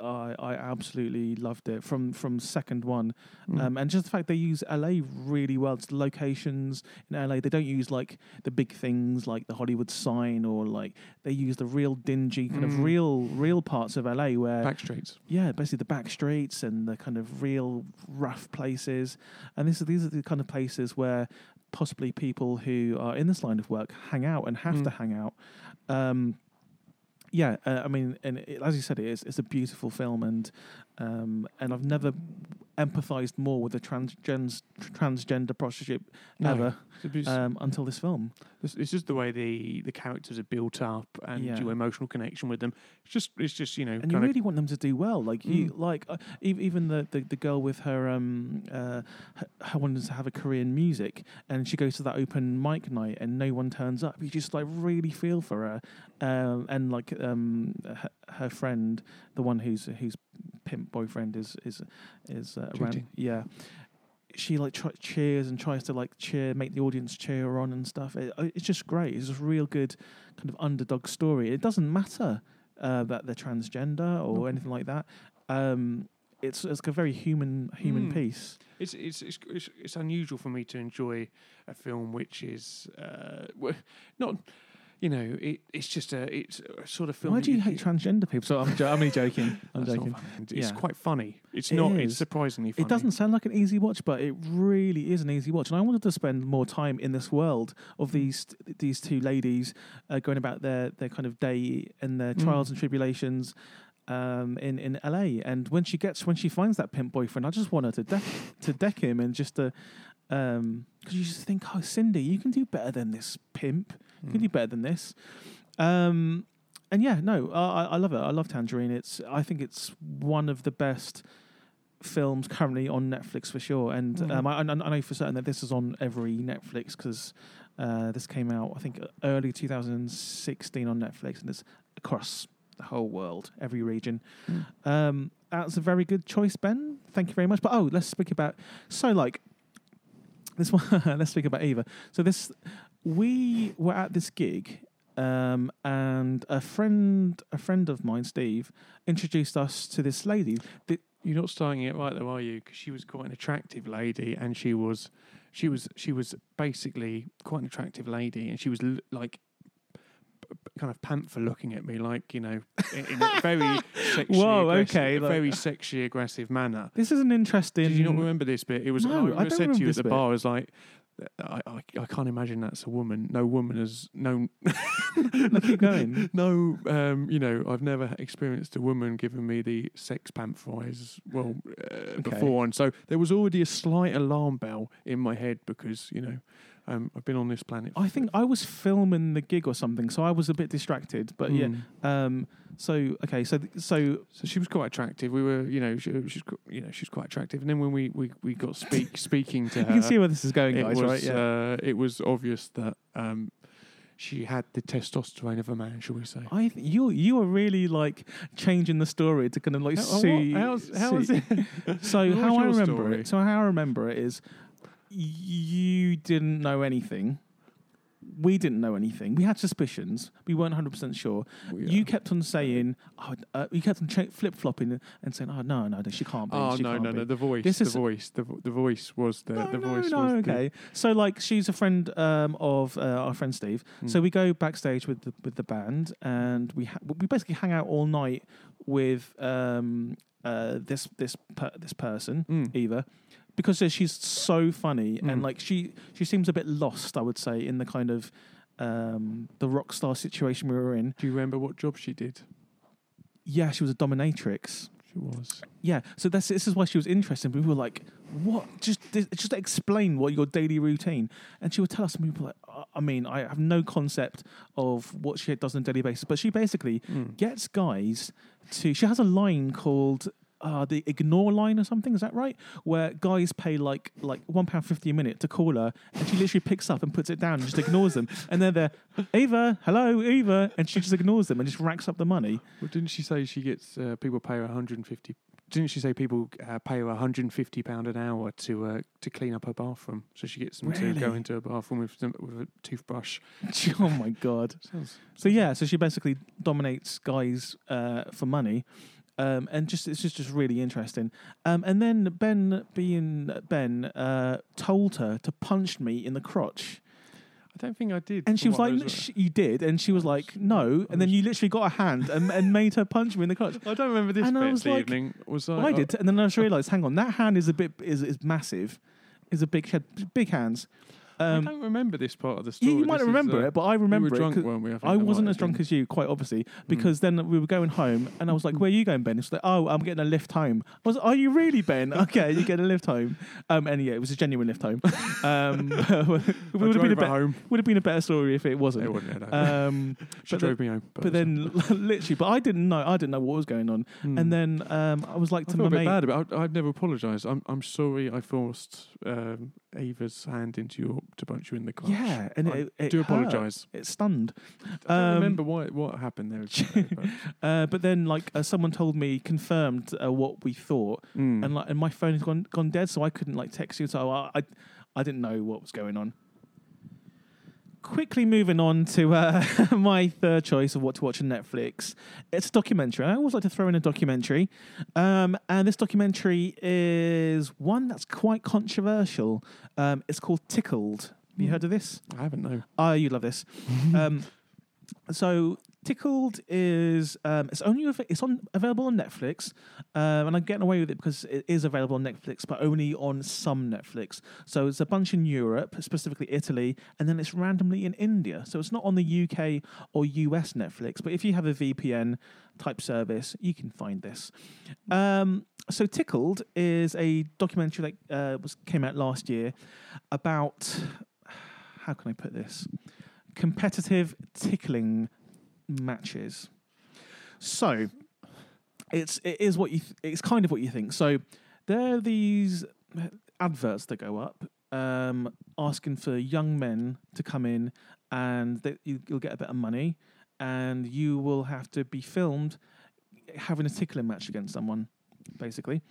Uh, I I absolutely loved it from from second one, Mm. um, and just the fact they use LA really well. It's the locations in LA. They don't use like the big things like the Hollywood sign or like they use the real dingy kind of Mm. real real parts of LA where Backstreets. yeah, basically the back streets and the kind of real rough places. And this, these are the kind of places where possibly people who are in this line of work hang out and have Mm. to hang out. Um, yeah, uh, I mean, and it, as you said, it is it's a beautiful film, and um, and I've never empathized more with a transgens, transgender prostitute No. ever um, until this film. it's- it's just the way the, the characters are built up and Yeah. your emotional connection with them. It's just it's just you know and you really want them to do well. Like you, Mm. like uh, even the, the the girl with her um uh her, her wanting to have a career in music, and she goes to that open mic night, and no one turns up. You just like really feel for her, um, and like um her, friend, the one whose whose pimp boyfriend is is is uh, around, yeah. she like try, cheers and tries to like cheer, make the audience cheer on and stuff. It, uh, it's just great. It's a real good kind of underdog story. It doesn't matter uh, that they're transgender or anything like that. Um, it's it's a very human human Mm. piece. It's, it's it's it's it's unusual for me to enjoy a film which is uh, not. You know, it, it's just a it's a sort of film. Why do you hate transgender people? So I'm, jo- I'm only joking. [LAUGHS] I'm That's joking. It's Yeah. quite funny. It's It not. is. It's surprisingly funny. It doesn't sound like an easy watch, but it really is an easy watch. And I wanted to spend more time in this world of these these two ladies uh, going about their their kind of day and their Mm. trials and tribulations um, in in LA. And when she gets when she finds that pimp boyfriend, I just want her to deck to deck him and just to. Because you just think, oh, Cindy, you can do better than this pimp. Could you can Mm. do better than this. Um, and yeah, no, I, I love it. I love Tangerine. It's I think it's one of the best films currently on Netflix for sure. And Mhm. um, I, I know for certain that this is on every Netflix because uh, this came out I think early 2016 on Netflix, and it's across the whole world, every region. Mm. Um, that's a very good choice, Ben. Thank you very much. But oh, let's speak about so like this one. [LAUGHS] let's speak about Eva. So this we were at this gig. Um, and a friend, a friend of mine, Steve, introduced us to this lady. The, You're not starting it right though, are you? Because she was quite an attractive lady, and she was, she was, she was basically quite an attractive lady, and she was l- like, kind of panther looking at me, like you know, in, in a very [LAUGHS] sexually, Whoa, aggressive, okay, like- very sexually aggressive manner. this is an interesting. Did you not remember this bit? It was. No, I, I said to you at the bit. bar. I was like. I, I, I can't imagine that's a woman. No woman has no [LAUGHS] No, keep going. [LAUGHS] no um, you know I've never experienced a woman giving me the sex eyes well uh, before, and so there was already a slight alarm bell in my head because you know um, I've been on this planet. I think I was filming the gig or something, so I was a bit distracted. But yeah, Mm. um, so okay, so so So she was quite attractive. We were, you know, she, she's, qu- you know, she's quite attractive. And then when we, we, we got speak [LAUGHS] speaking to you her, can see where this is going, it guys, was right? Yeah. uh, it was obvious that um, she had the testosterone of a man, shall we say? I th- you you are really like changing the story to kind of like How- see. how's- how is see- it? [LAUGHS] So how I your remember story? it. So how I remember it is, you didn't know anything. We didn't know anything. We had suspicions. We weren't hundred percent sure. We, uh, You kept on saying, oh, uh, you kept on flip flopping and saying, oh no, no, no, she can't be. Oh she no no be. no! The voice, This the is- voice, the vo- the voice was the no, the no, voice no, was okay. So like, she's a friend um, of uh, our friend Steve. the, So we go backstage with the with the band, and we ha- we basically hang out all night with um, uh, this this per- this person, Mm. Eva, because she's so funny and Mm. like she she seems a bit lost, I would say, in the kind of um, the rock star situation we were in. Do you remember what job she did? Yeah, she was a dominatrix. She was. Yeah, so that's this is why she was interesting. We were like, "What? Just just explain what your daily routine." And she would tell us, and we were like, "Uh, "I mean, I have no concept of what she does on a daily basis." But she basically Mm. gets guys to. She has a line called uh, the ignore line or something. Is that right? Where guys pay like like one pound fifty a minute to call her, and she literally picks up and puts it down and just ignores them. And then they're Ava, hello, Ava, and she just ignores them and just racks up the money. Well, didn't she say she gets uh, people pay her 150? Didn't she say people uh, pay her 150 pound an hour to uh, to clean up her bathroom? So she gets them to go into her bathroom with with a toothbrush. [LAUGHS] oh my god. Sounds So yeah, so she basically dominates guys uh, for money, um, and just it's just just really interesting. Um, and then Ben, being Ben, uh, told her to punch me in the crotch, I don't think I did. and she was like, "Sh- "You did," and she was like, "No," and then you literally got a hand and, and made her punch me in the crotch. I don't remember this And I was like- evening. Was I? I did, and then I just realised, hang on, that hand is a bit is is massive, is a big head, big hands. I Um, don't remember this part of the you, story. you might This is, remember uh, it, but I remember we were it. weren't we? think I wasn't as drunk been. as you, quite obviously, because then we were going home, and I was like, "Where are you going, Ben?" It's like, "Oh, I'm getting a lift home." I was, like, "Are you really, Ben? [LAUGHS] Okay, you're getting a lift home." Um, and yeah, it was a genuine lift home. Um, [LAUGHS] [LAUGHS] it would have been a better, home. would have been a better story if it It wasn't. wouldn't have. Um, she but drove me home. but then, literally, but I didn't know. I didn't know what was going on, Hmm. and then um, I was like I to feel my a bit mate. bad about. I, I'd never apologised. I'm I'm sorry. I forced um, Ava's hand into your to punch you in the crotch. Yeah, and I it, it do apologise. It stunned. I don't Um, remember what what happened there. but- [LAUGHS] Uh, but then, like, uh, someone told me, confirmed uh, what we thought, Mm. and like, and my phone has gone gone dead, so I couldn't like text you. So I, I, I didn't know what was going on. Quickly moving on to uh, [LAUGHS] my third choice of what to watch on Netflix. It's a documentary. I always like to throw in a documentary, um, and this documentary is one that's quite controversial. Um, it's called Tickled. Have you Hmm. heard of this? I haven't no. Oh, you love this. [LAUGHS] um, so Tickled is um, it's only it's on available on Netflix, um, and I'm getting away with it because it is available on Netflix, but only on some Netflix. So it's a bunch in Europe, specifically Italy, and then it's randomly in India. So it's not on the UK or US Netflix, but if you have a VPN type service, you can find this. Um, so Tickled is a documentary that uh, was came out last year about how can I put this? Competitive tickling matches. So it's it is what you th- it's kind of what you think. So there are these adverts that go up um, asking for young men to come in and that you, you'll get a bit of money and you will have to be filmed having a tickling match against someone, basically.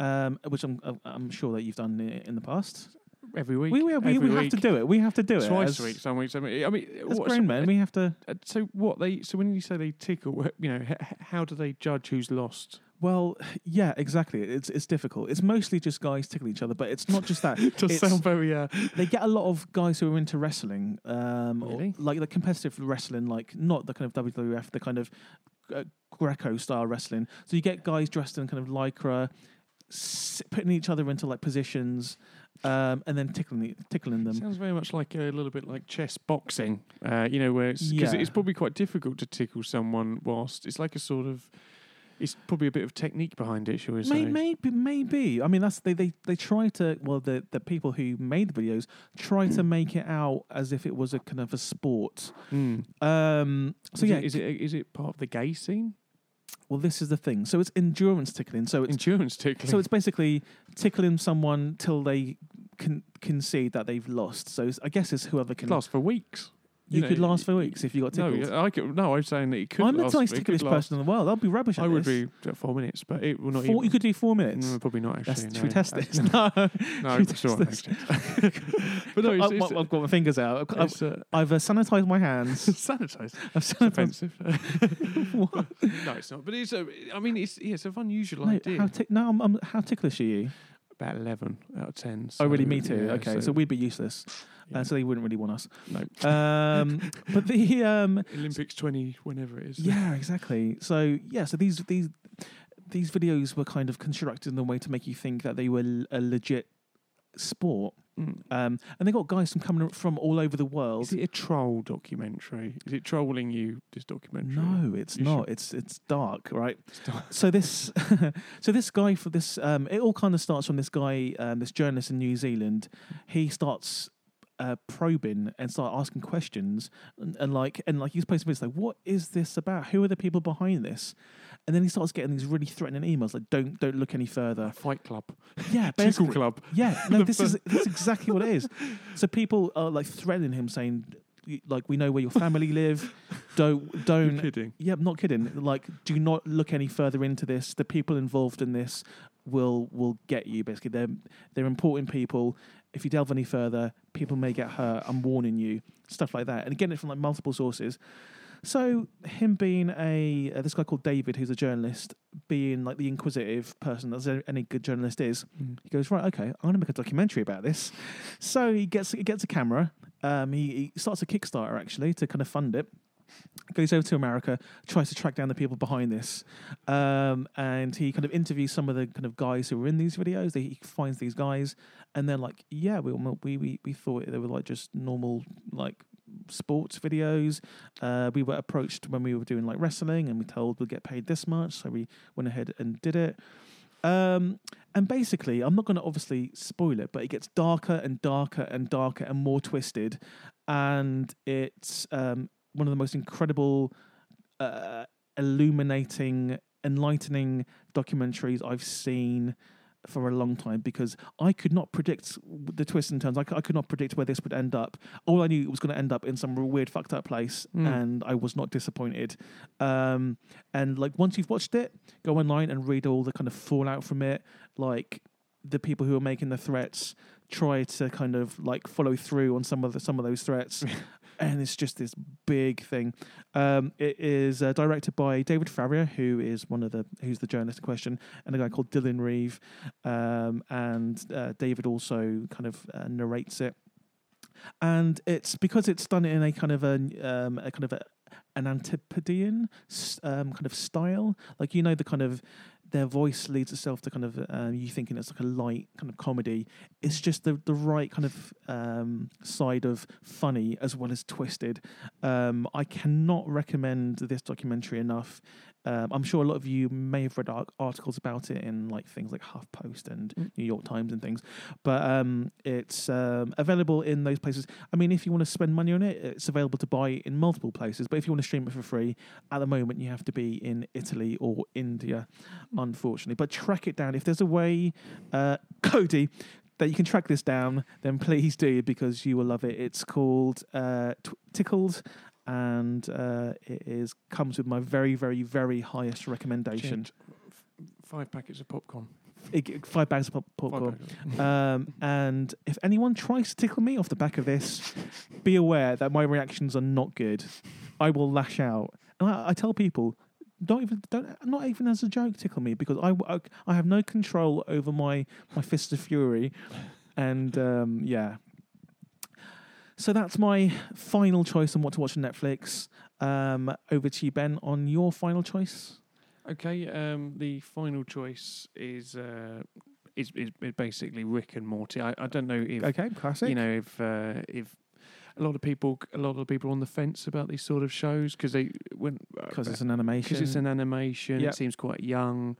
Um, which I'm I'm sure that you've done in the past. Every week. We, we, we, have to do it. We have to do it. Twice as, a week, some weeks. I mean, I mean As what- grown so- men, we have to. uh, So what they? So when you say they tickle, you know, how do they judge who's lost? Well, yeah, exactly. It's it's difficult. It's mostly just guys tickle each other, but it's not just that. [LAUGHS] It does sound very. Uh, they get a lot of guys who are into wrestling, um, or like the competitive wrestling, like not the kind of WWF, the kind of uh, Greco style wrestling. So you get guys dressed in kind of lycra, s- putting each other into like positions, um, and then tickling tickling them. sounds very much like a little bit like chess boxing. Uh, you know, where it's because Yeah. it's probably quite difficult to tickle someone whilst it's like a sort of. It's probably a bit of technique behind it, shall we say? Maybe, maybe. I mean, that's they, they they try to. Well, the the people who made the videos try to [CLEARS THROAT] make it out as if it was a kind of a sport. Mm. Um, so is yeah, it, is it is it part of the gay scene? Well, this is the thing. So it's endurance tickling. So it's Endurance tickling. so it's basically tickling someone till they can concede that they've lost. So I guess it's whoever can. last for weeks. You know, could last for weeks if you got No, tickled. yeah, I could, no, I'm saying that it could. I'm the last, ticklish person in the world. I'd be rubbish at I would this. be at four minutes, but it will not. Four, even, you could do four minutes. No, probably not actually. That's, [LAUGHS] [LAUGHS] no. should we test Uh, this? No, No, sure. but no, it's, I've, it's, I've got my fingers out. I've, uh, I've uh, sanitized my hands. [LAUGHS] sanitized. I've It's sanitized. offensive. no, it's not. But it's. A, I mean, it's. Yeah, it's an unusual No, idea. how, tick no, I'm, I'm, how ticklish are you? About eleven out of ten. oh, really? Me too. yeah, okay, so, we'd be useless. Yeah. Uh, so they wouldn't really want us. no Um, [LAUGHS] but the um, Olympics twenty, whenever it is. yeah, exactly. So yeah, so these these these videos were kind of constructed in a way to make you think that they were l- a legit sport. Mm. Um, and they got guys from coming from all over the world. Is it a troll documentary? Is it trolling you? This documentary? No, it's You not. should- It's it's dark, right? It's dark. So this, [LAUGHS] so this guy for this, um, it all kind of starts from this guy, um, this journalist in New Zealand. He starts uh, probing and start asking questions, and, and like, and like he's posting videos like, "What is this about? Who are the people behind this?" And then he starts getting these really threatening emails like, "Don't don't look any further." [LAUGHS] Fight Club. Yeah, [LAUGHS] Tickle basically. Club. Yeah, [LAUGHS] no, this is this is exactly what it is. So people are like threatening him, saying, "Like we know where your family live. Don't You're don't kidding. yeah, I'm not kidding. Like, do not look any further into this. The people involved in this will will get you. Basically, they're they're important people. If you delve any further, people may get hurt. I'm warning you. Stuff like that. And again, it's from like multiple sources. So him being a uh, this guy called David, who's a journalist, being like the inquisitive person as any good journalist is, Mm. he goes right. Okay, I'm going to make a documentary about this. So he gets he gets a camera. Um, he, he starts a Kickstarter actually to kind of fund it goes over to America, tries to track down the people behind this, um, and he kind of interviews some of the kind of guys who were in these videos. He finds these guys, and they're like, "Yeah, we we we, we thought they were like just normal like sports videos. Uh, we were approached when we were doing like wrestling, and we told we'll get paid this much, so we went ahead and did it." Um, and basically, I'm not going to obviously spoil it, but it gets darker and darker and darker and more twisted, and it's um, one of the most incredible, uh, illuminating, enlightening documentaries I've seen for a long time because I could not predict the twists and turns. I, could not predict where this would end up. All I knew it was going to end up in some weird, fucked up place, Mm. and I was not disappointed. Um, and like once you've watched it, go online and read all the kind of fallout from it. Like the people who are making the threats try to kind of like follow through on some of the, some of those threats. [LAUGHS] And it's just this big thing. Um, it is uh, directed by David Farrier, who is one of the who's the journalist in question, and a guy called Dylan Reeve. Um, and uh, David also kind of uh, narrates it. And it's because it's done in a kind of a, um, a kind of a, an antipodean um, kind of style, like you know the kind of their voice leads itself to kind of um, you thinking it's like a light kind of comedy. It's just the the right kind of um, side of funny as well as twisted. Um, I cannot recommend this documentary enough. Um, I'm sure a lot of you may have read articles about it in like things like HuffPost and Mm. New York Times and things, but um, it's um, available in those places. I mean, if you want to spend money on it, it's available to buy in multiple places. But if you want to stream it for free, at the moment you have to be in Italy or India, unfortunately. But track it down if there's a way, uh, [COUGHS] Cody. That you can track this down, then please do because you will love it. It's called uh, Tickled, and uh, it is comes with my very, very, very highest recommendation. F- five packets of popcorn. It- five bags of pop- popcorn. packets. [LAUGHS] Um, and if anyone tries to tickle me off the back of this, be aware that my reactions are not good. I will lash out. And I, I tell people, don't even, don't, not even as a joke, tickle me because I, I, I have no control over my, my fist of fury. And um, yeah. So that's my final choice on what to watch on Netflix. Um, over to you, Ben, on your final choice. Okay, um, the final choice is, uh, is is basically Rick and Morty. I, I don't know if Okay, classic. you know if uh, if a lot of people a lot of people are on the fence about these sort of shows because they when because it's an animation. because it's an animation. Yep. It seems quite young.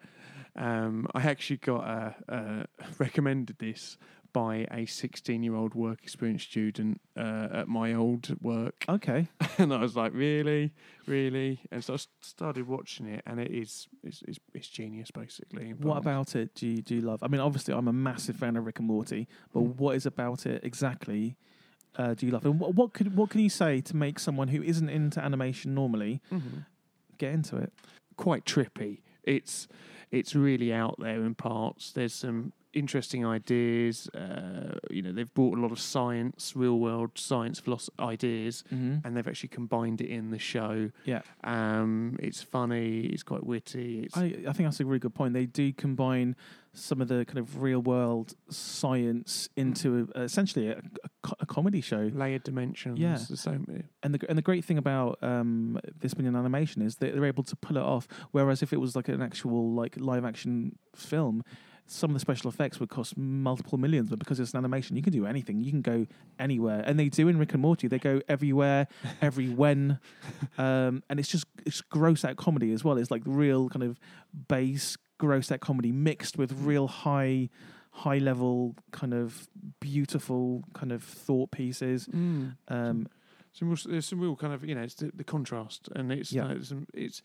Um, I actually got uh, uh, [LAUGHS] recommended this by a 16 year old work experience student uh, at my old work, okay. [LAUGHS] and I was like, really, really, and so I started watching it, and it is it's it's, it's genius basically. What about it do you, do you love? I mean, obviously, I'm a massive fan of Rick and Morty, but Mm. what is about it exactly uh, do you love? And what, what could what can you say to make someone who isn't into animation normally Mhm. get into it? quite trippy. It's it's really out there in parts. There's some interesting ideas. Uh, you know, they've brought a lot of science, real world science philosophy ideas, Mm-hmm. and they've actually combined it in the show. Yeah, Um, it's funny. It's quite witty. It's, I, I think that's a really good point. They do combine some of the kind of real world science into a, essentially a, a, a comedy show. layered dimensions. Yeah. So. And the and the great thing about um, this being an animation is that they're able to pull it off. Whereas if it was like an actual like live action film, some of the special effects would cost multiple millions. But because it's an animation, you can do anything. You can go anywhere, and they do in Rick and Morty. They go everywhere, [LAUGHS] every when, um, and it's just it's gross out comedy as well. It's like real kind of base gross out comedy mixed with real high high level kind of beautiful kind of thought pieces um Some real, there's some real kind of you know it's the, the contrast and it's Yeah. uh, some, it's uh,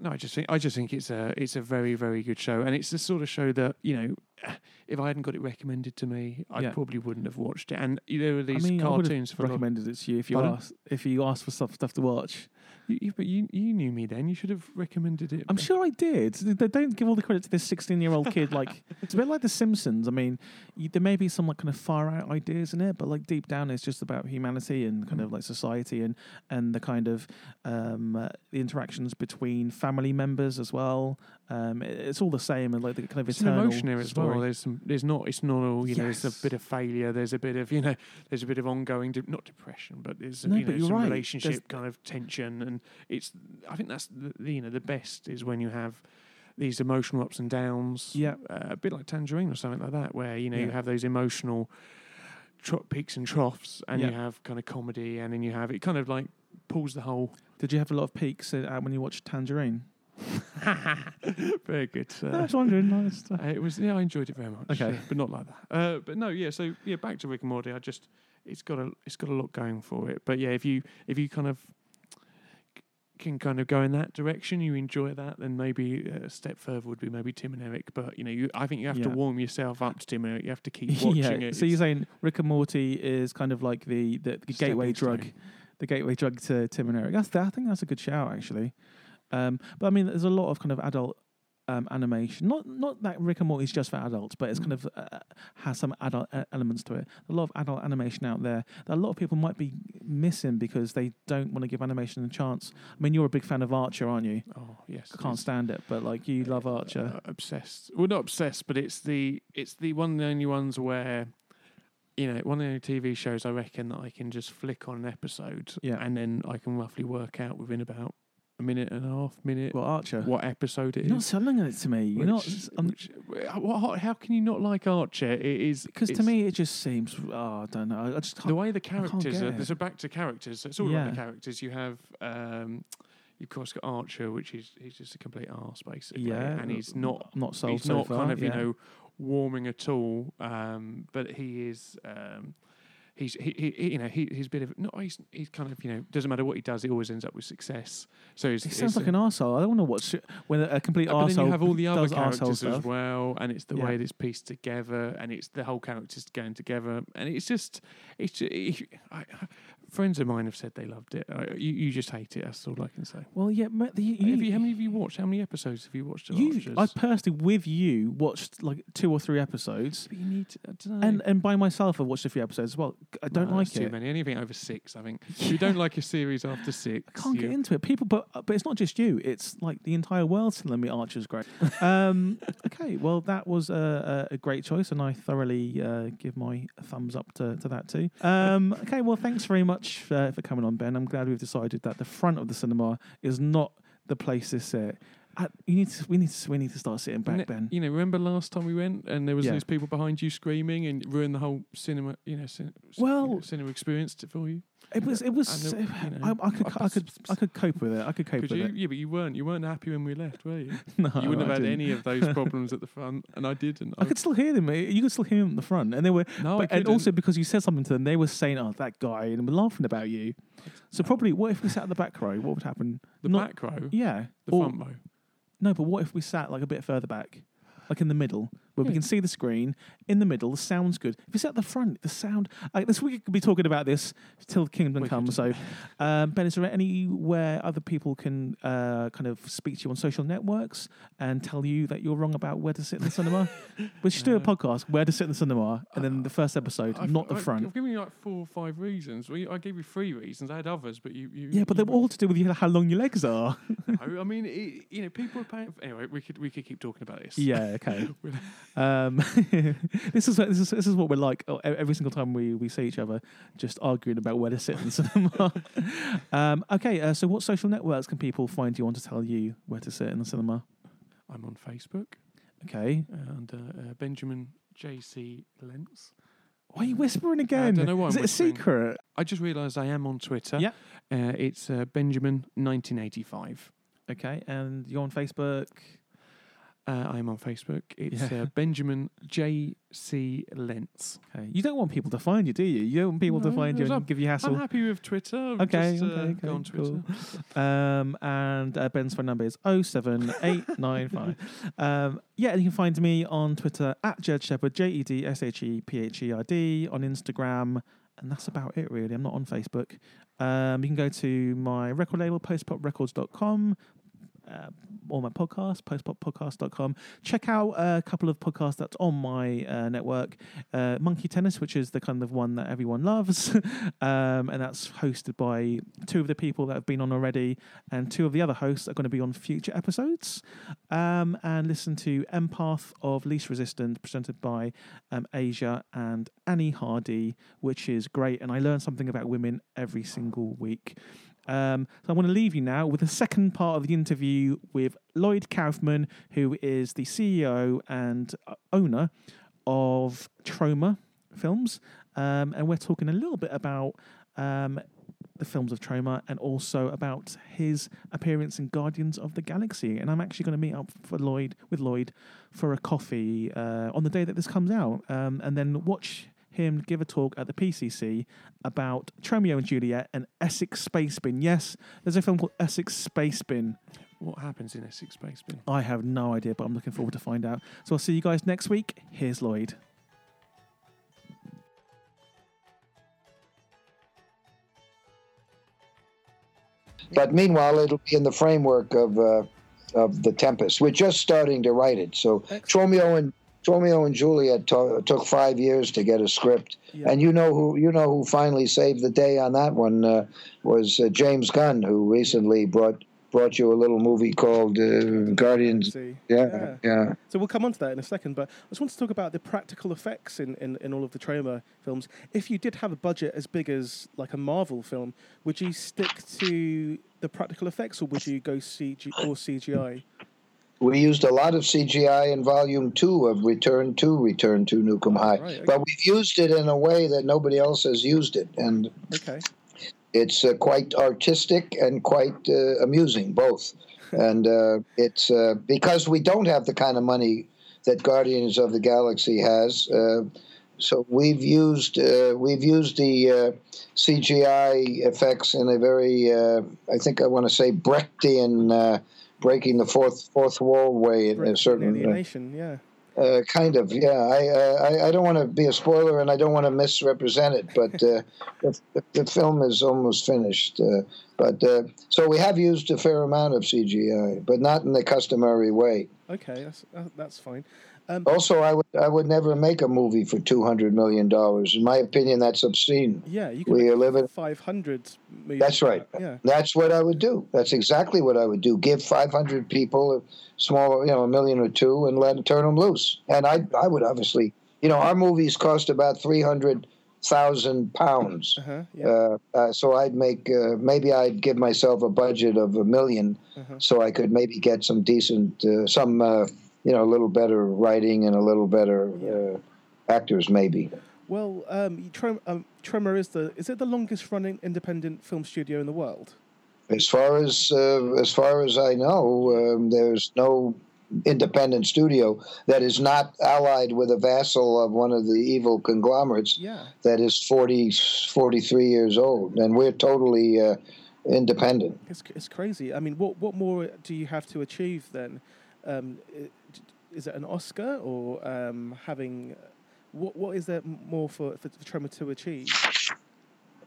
no I just think I just think it's a it's a very very good show and it's the sort of show that you know [SIGHS] if I hadn't got it recommended to me I Yeah. probably wouldn't have watched it and there are these I mean, I cartoons for recommended it to you if you Pardon? asked if you asked for stuff stuff to watch. You, but you you knew me then you should have recommended it I'm sure I did. They don't give all the credit to this 16 year old kid. Like [LAUGHS] it's a bit like The Simpsons. I mean, you, there may be some like kind of far out ideas in it, but like deep down, it's just about humanity and kind of like society and and the kind of um, uh, the interactions between family members as well. Um, it- it's all the same and like the kind of it's an eternal emotion there as story. well. There's some. There's not. It's not all. You know. There's a bit of failure. There's a bit of. You know. There's a bit of ongoing. De- not depression, but there's. No, you but you're some right. relationship There's- kind of tension, and it's. I think that's the, the you know the best is when you have these emotional ups and downs. Yeah. Uh, a bit like Tangerine or something like that, where you know you have those emotional tro- peaks and troughs, and you have kind of comedy, and then you have it kind of like pulls the whole. Did you have a lot of peaks uh, when you watched Tangerine? [LAUGHS] Very good. I Uh, was wondering. it's- Uh, it was yeah, I enjoyed it very much. Okay. yeah, but not like that. Uh, but no, yeah. So yeah, back to Rick and Morty. I just it's got a it's got a lot going for it. But yeah, if you if you kind of can kind of go in that direction, you enjoy that, then maybe a step further would be maybe Tim and Eric. But you know, you, I think you have to warm yourself up to Tim and Eric. You have to keep [LAUGHS] watching yeah. it. So you're saying Rick and Morty is kind of like the the, the gateway drug, the gateway drug to Tim and Eric. That's I think that's a good shout actually. Um, but I mean, there's a lot of kind of adult um, animation. Not not that Rick and Morty is just for adults, but it's kind of uh, has some adult uh, elements to it. A lot of adult animation out there that a lot of people might be missing because they don't want to give animation a chance. I mean, you're a big fan of Archer, aren't you? Oh yes, I can't stand it, but like you love Archer. Uh, obsessed. Well, not obsessed, but it's the it's the one of the only ones where. You know, one of the only TV shows I reckon that I can just flick on an episode, Yeah. and then I can roughly work out within about a minute and a half, minute, Well, Archer. what episode it is. You're not selling it to me. You're not. Which- I'm- which- what, how can you not like Archer? It is Because to it's- me, it just seems. Oh, I don't know. I just the can't. way the can't characters get are. it. So back to characters. So it's all Yeah. about the characters. You have, um, you of course got Archer, which is he's just a complete arse basically, Yeah, and he's not I'm not sold he's so not far, kind of yeah. you know warming at all. Um, but he is. Um, He's he, he you know he he's a bit of no he's he's kind of you know doesn't matter what he does he always ends up with success so he's, He sounds like an arsehole. I don't want to watch when a complete Uh, but arsehole then you have all the other characters as well, and it's the Yeah. way that it's pieced together, and it's the whole characters going together, and it's just, it's I, friends of mine have said they loved it. I, you, you just hate it. That's all I can say. Well, yeah, ma- the, you, have you, how many have you watched? How many episodes have you watched? Of you- Archers? I personally, with you, watched like two or three episodes, but you need to, I don't know. and and by myself, I watched a few episodes as well. I don't No, like that's too many. Anything over six, I think. [LAUGHS] If you don't like a series after six, I can't you- get into it. People, but but it's not just you. It's like the entire world's telling me Archer's great. um, [LAUGHS] okay, well that was a, a, a great choice, and I thoroughly uh, give my thumbs up to, to that too. Um, okay, well thanks very much uh, for coming on, Ben. I'm glad we've decided that the front of the cinema is not the place to sit. Uh, you need to, we need to, we need to start sitting back, Ne- Ben. You know, remember last time we went and there was Yeah. those people behind you screaming and ruined the whole cinema, you know, cin- Well- you know, cinema experience for you. It was, it was. I know, you know, I, I could, I I could, I could cope with it. I could cope with you, it. yeah, but you weren't. You weren't happy when we left, were you? [LAUGHS] No, you wouldn't I have had didn't. any of those [LAUGHS] problems at the front, and I didn't. I could still hear them. Eh? You could still hear them at the front, and they were no, but, I and also because you said something to them, they were saying, "Oh, that guy," and were laughing about you. So probably, what if we sat at the back row? What would happen? the not- back row, Yeah, the Or- front row. No, but what if we sat like a bit further back, like in the middle, where we can see the screen in the middle? The sound's good. If sat at the front, the sound. Uh, this week we could be talking about this till Kingdom We Come. So, um, Ben, is there anywhere other people can uh, kind of speak to you on social networks and tell you that you're wrong about where to sit in the cinema? [LAUGHS] we should do a podcast where to sit in the cinema, and then the first episode, I've- not the I've- front. I've given you like four or five reasons. Well, you- I gave you three reasons. I had others, but you. you Yeah, but you, they're all to do with you, how long your legs are. No, I mean, it, you know, people are paying. Anyway, we could we could keep talking about this. yeah, okay. [LAUGHS] Um, [LAUGHS] this is this is this is what we're like oh, every single time we, we see each other, just arguing about where to sit in the [LAUGHS] cinema. um, okay, uh, so what social networks can people find you on to tell you where to sit in the cinema? I'm on Facebook Okay, and uh, uh, Benjamin JC Lentz. why are you whispering again? don't know why Is I'm it a secret? I just realised I am on Twitter. Yeah. Uh, it's uh, Benjamin 1985. Okay, and you're on Facebook. Uh, I'm on Facebook. It's Yeah. uh, Benjamin J.C. Lentz. Okay, you don't want people to find you, do you? You don't want people to find you and up- give you hassle. I'm happy with Twitter. Okay, just, uh, okay, go on Twitter. Um, and uh, Ben's phone number is 07895. [LAUGHS] um, yeah, and you can find me on Twitter at Jed Shepherd, J E D S H E P H E R D, on Instagram. And that's about it, really. I'm not on Facebook. Um, you can go to my record label, postpoprecords.com, uh, or my podcast, postpoppodcast.com. Check out a couple of podcasts that's on my uh, network. Uh, Monkey Tennis, which is the kind of one that everyone loves. [LAUGHS] um, and that's hosted by two of the people that have been on already, and two of the other hosts are going to be on future episodes. Um, and listen to Empath of Least Resistance, presented by um, Asia and Annie Hardy, which is great. And I learn something about women every single week. Um, so I want to leave you now with the second part of the interview with Lloyd Kaufman, who is the CEO and uh, owner of Troma Films, um, and we're talking a little bit about um, the films of Troma and also about his appearance in Guardians of the Galaxy. And I'm actually going to meet up for Lloyd with Lloyd for a coffee uh, on the day that this comes out, um, and then watch him give a talk at the PCC about Tromeo and Juliet and Essex Spacebin. Yes, there's a film called Essex Spacebin. What happens in Essex Spacebin? I have no idea, but I'm looking forward to find out. So I'll see you guys next week. Here's Lloyd. But meanwhile, it'll be in the framework of uh, of the Tempest. We're just starting to write it. So Tromeo and Tromeo and Juliet to- took five years to get a script, Yeah. and you know who you know who finally saved the day on that one uh, was uh, James Gunn, who recently brought brought you a little movie called uh, Guardians. See. Yeah, yeah. So we'll come on to that in a second, but I just want to talk about the practical effects in, in, in all of the Troma films. If you did have a budget as big as like a Marvel film, would you stick to the practical effects or would you go CG or CGI? We used a lot of CGI in Volume Two of Return to Return to Nuke 'Em High, right, okay. but we've used it in a way that nobody else has used it, and Okay. it's uh, quite artistic and quite uh, amusing, both. [LAUGHS] and uh, it's uh, because we don't have the kind of money that Guardians of the Galaxy has. Uh, so we've used uh, we've used the uh, CGI effects in a very uh, I think I want to say Brechtian uh, breaking the fourth fourth wall way in a certain uh, alienation, yeah. uh, kind of, yeah. I, uh, I I don't want to be a spoiler, and I don't want to misrepresent it, but uh, [LAUGHS] the, the film is almost finished. Uh, but uh, so we have used a fair amount of CGI, but not in the customary way. Okay, that's uh, that's fine. Um, Also, I would I would never make a movie for two hundred million dollars. In my opinion, that's obscene. yeah, you can we make live in- five hundred million. That's right. Yeah. That's what I would do. That's exactly what I would do. Give 500 people a small, you know, a million or two, and let turn them loose. And I, I would obviously, you know, our movies cost about 300,000 pounds. Uh-huh, yeah. Uh, uh, so I'd make uh, maybe I'd give myself a budget of a 1000000 Uh-huh. so I could maybe get some decent, uh, some uh, you know, a little better writing and a little better uh, actors, maybe. Well, um, Trem- um, Troma is the is it the longest running independent film studio in the world? As far as uh, as far as I know, um, there's no independent studio that is not allied with a vassal of one of the evil conglomerates Yeah. that is 40, 43 years old, and we're totally uh, independent. It's, it's crazy. I mean, what what more do you have to achieve then? Um, i- is it an Oscar or um, having what what is there more for for, for Troma to achieve?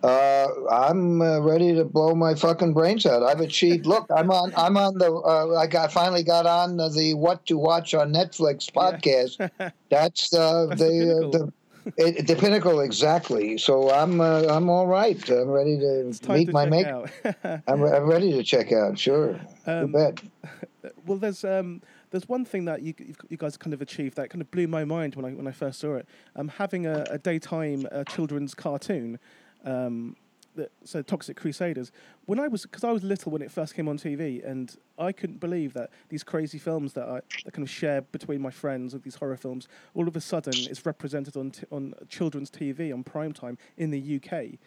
Uh, I'm uh, ready to blow my fucking brains out. I've achieved. Look, I'm on. I'm on the. Uh, I got finally got on the What to Watch on Netflix podcast. [LAUGHS] That's, uh, That's the the uh, the. It, the pinnacle exactly. So I'm uh, I'm all right. I'm ready to meet to my mate. [LAUGHS] I'm, I'm ready to check out. Sure, Um, you bet. [LAUGHS] well, there's um, there's one thing that you you've- guys kind of achieved that kind of blew my mind when I when I first saw it. Um, having a, a daytime uh, children's cartoon. Um, that, so Toxic Crusaders. When I was because I was little when it first came on TV, and I couldn't believe that these crazy films that I that kind of share between my friends with these horror films, all of a sudden is represented on t- on children's TV on prime time in the UK.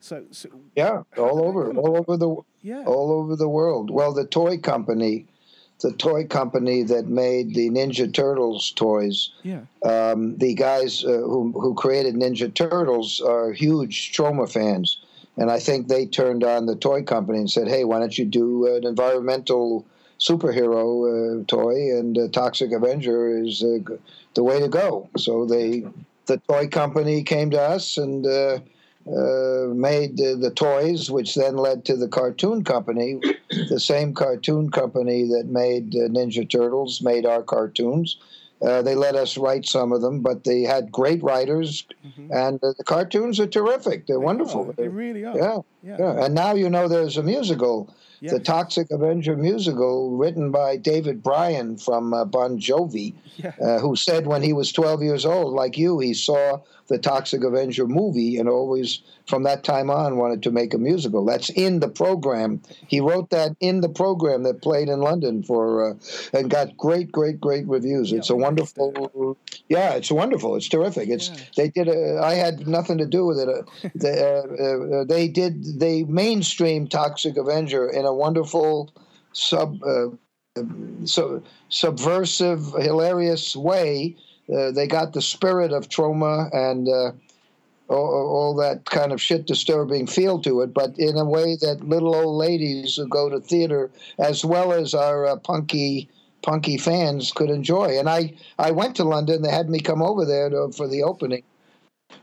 So, so Yeah, all over, all over the yeah, all over the world. Well, the toy company, the toy company that made the Ninja Turtles toys, yeah, um, the guys uh, who who created Ninja Turtles are huge Troma fans, and I think they turned on the toy company and said, "Hey, why don't you do an environmental superhero uh, toy?" And uh, Toxic Avenger is uh, the way to go. So they, the toy company, came to us and. Uh, uh, made uh, the toys, which then led to the cartoon company. The same cartoon company that made uh, Ninja Turtles made our cartoons. Uh, they let us write some of them, but they had great writers, Mhm. and uh, the cartoons are terrific. They're They wonderful. are. They really are. yeah, yeah, yeah. And now you know there's a musical, yeah. the Toxic Avenger musical, written by David Bryan from uh, Bon Jovi, uh, who said when he was 12 years old, like you, he saw the Toxic Avenger movie and always, from that time on, wanted to make a musical. That's in the program. He wrote that in the program that played in London for, uh, and got great, great, great reviews. Yeah, it's a wonderful. Yeah, it's wonderful. It's terrific. It's Yeah. they did. A, I had nothing to do with it. Uh, they, uh, uh, they did. They mainstream Toxic Avenger in a wonderful sub. Uh, so subversive, hilarious way. Uh, they got the spirit of Troma and uh, all, all that kind of shit disturbing feel to it, but in a way that little old ladies who go to theater, as well as our uh, punky punky fans, could enjoy. And I I went to London. They had me come over there to, for the opening,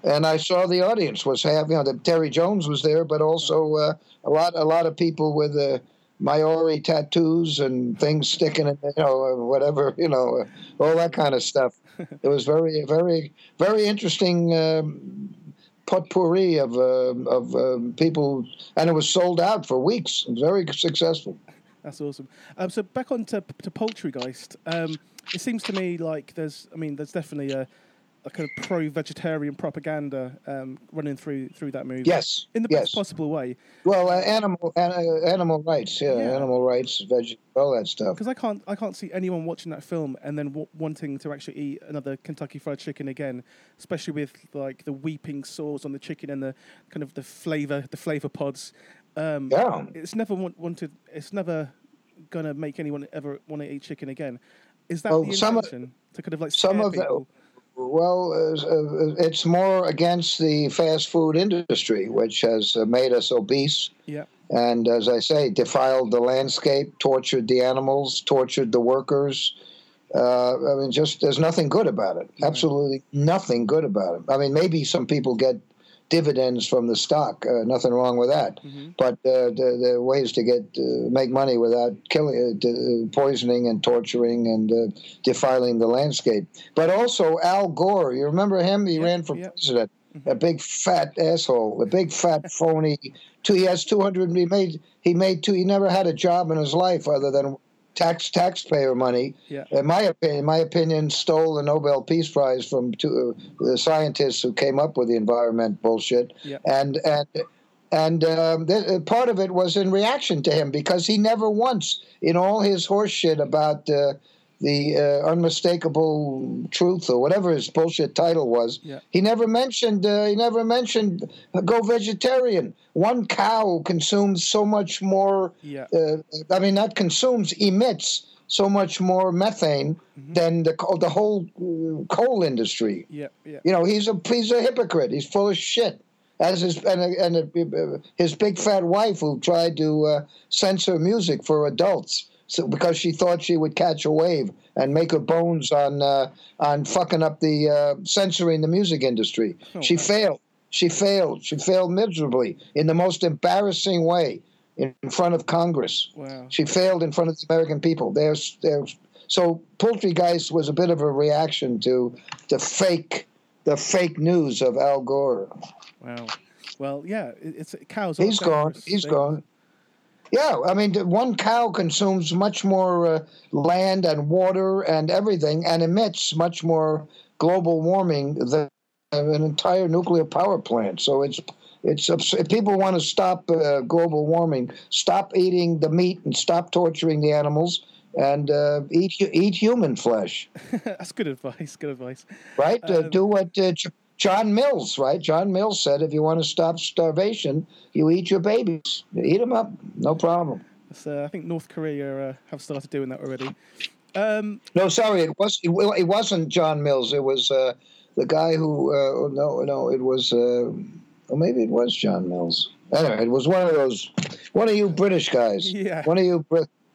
and I saw the audience was having. You know, the, Terry Jones was there, but also uh, a lot a lot of people with. Uh, Maori tattoos and things sticking in, you know, whatever, you know, all that kind of stuff. It was very, very, very interesting um, potpourri of uh, of um, people, and it was sold out for weeks. Very successful. That's awesome. Um, so back on to, to Poultrygeist. Um, it seems to me like there's, I mean, there's definitely a, a kind of pro-vegetarian propaganda um, running through through that movie. Yes, in the yes. best possible way. Well, uh, animal uh, animal rights, yeah, Yeah. animal rights, veg, all that stuff. Because I can't, I can't see anyone watching that film and then w- wanting to actually eat another Kentucky Fried Chicken again, especially with like the weeping sores on the chicken and the kind of the flavor, the flavor pods. Um, Yeah. it's never want, wanted. It's never gonna make anyone ever want to eat chicken again. Is that Well, the some of- intention to kind of like some of the- people? Well, uh, it's more against the fast food industry, which has uh, made us obese. Yeah, and as I say, defiled the landscape, tortured the animals, tortured the workers. Uh, I mean, just there's nothing good about it. Absolutely nothing good about it. I mean, maybe some people get dividends from the stock. Uh, nothing wrong with that. hmm But uh, the, the ways to get uh, make money without killing, uh, d- poisoning and torturing and uh, defiling the landscape. But also Al Gore. You remember him? He Yeah, ran for yeah. president. Mhm. A big fat asshole. A big fat phony. Two, he has two hundred. He made. He made two. He never had a job in his life other than tax taxpayer money. yeah, In my opinion, in my opinion, stole the Nobel Peace Prize from two, uh, the scientists who came up with the environment bullshit. Yeah. And and and um, th- part of it was in reaction to him because he never once, in all his horseshit about uh, the uh, unmistakable truth or whatever his bullshit title was, Yeah. he never mentioned. Uh, he never mentioned uh, go vegetarian. One cow consumes so much more yeah, uh, I mean, not consumes, emits so much more methane Mhm. than the the whole uh, coal industry. yeah, yeah. You know, he's a he's a hypocrite. He's full of shit. As his and and uh, his big fat wife who tried to uh, censor music for adults. So, because she thought she would catch a wave and make her bones on uh, on fucking up the uh, censoring the music industry. Oh, she wow. failed. She failed. She failed miserably in the most embarrassing way in in front of Congress. Wow. She failed in front of the American people. There's, there's, so Poultrygeist was a bit of a reaction to the fake, the fake news of Al Gore. Wow. Well, yeah, it, it's cows. He's gone. He's things. gone. Yeah, I mean, one cow consumes much more uh, land and water and everything, and emits much more global warming than an entire nuclear power plant. So it's it's if people want to stop uh, global warming, stop eating the meat and stop torturing the animals, and uh, eat eat human flesh. [LAUGHS] That's good advice. Good advice. Right? uh, Um, do what uh, John Mills. Right? John Mills said, if you want to stop starvation, you eat your babies. Eat them up. No problem. That's, uh, I think North Korea uh, have started doing that already. Um, No, sorry, it was it, it, wasn't John Mills. It was uh, the guy who. Uh, no, no, it was. Uh, or maybe it was John Mills. Anyway, it was one of those, one of you British guys. [LAUGHS] Yeah. One of you.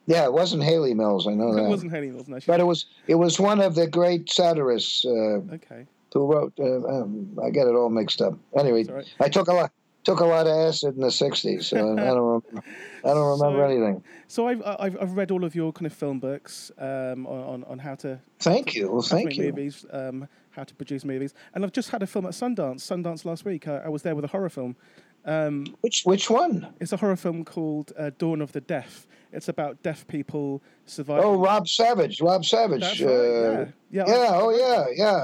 Yeah, it wasn't Hayley Mills. I know that. it wasn't Hayley Mills, no. But it was it was one of the great satirists uh, okay. Who wrote. Uh, um, I get it all mixed up. Anyway, right. I took a lot took a lot of acid in the '60s. So I don't remember, I don't [LAUGHS] remember So- anything. So I've, I've I've read all of your kind of film books um, on, on how to Thank you. Well, thank make you. movies, um, how to produce movies, and I've just had a film at Sundance. Sundance last week. I, I was there with a horror film. Um, Which which one? it's a horror film called uh, Dawn of the Deaf. It's about deaf people surviving. Oh, Rob Savage. Rob Savage. Uh, right. Yeah. Yeah. Yeah. Oh, yeah. Yeah.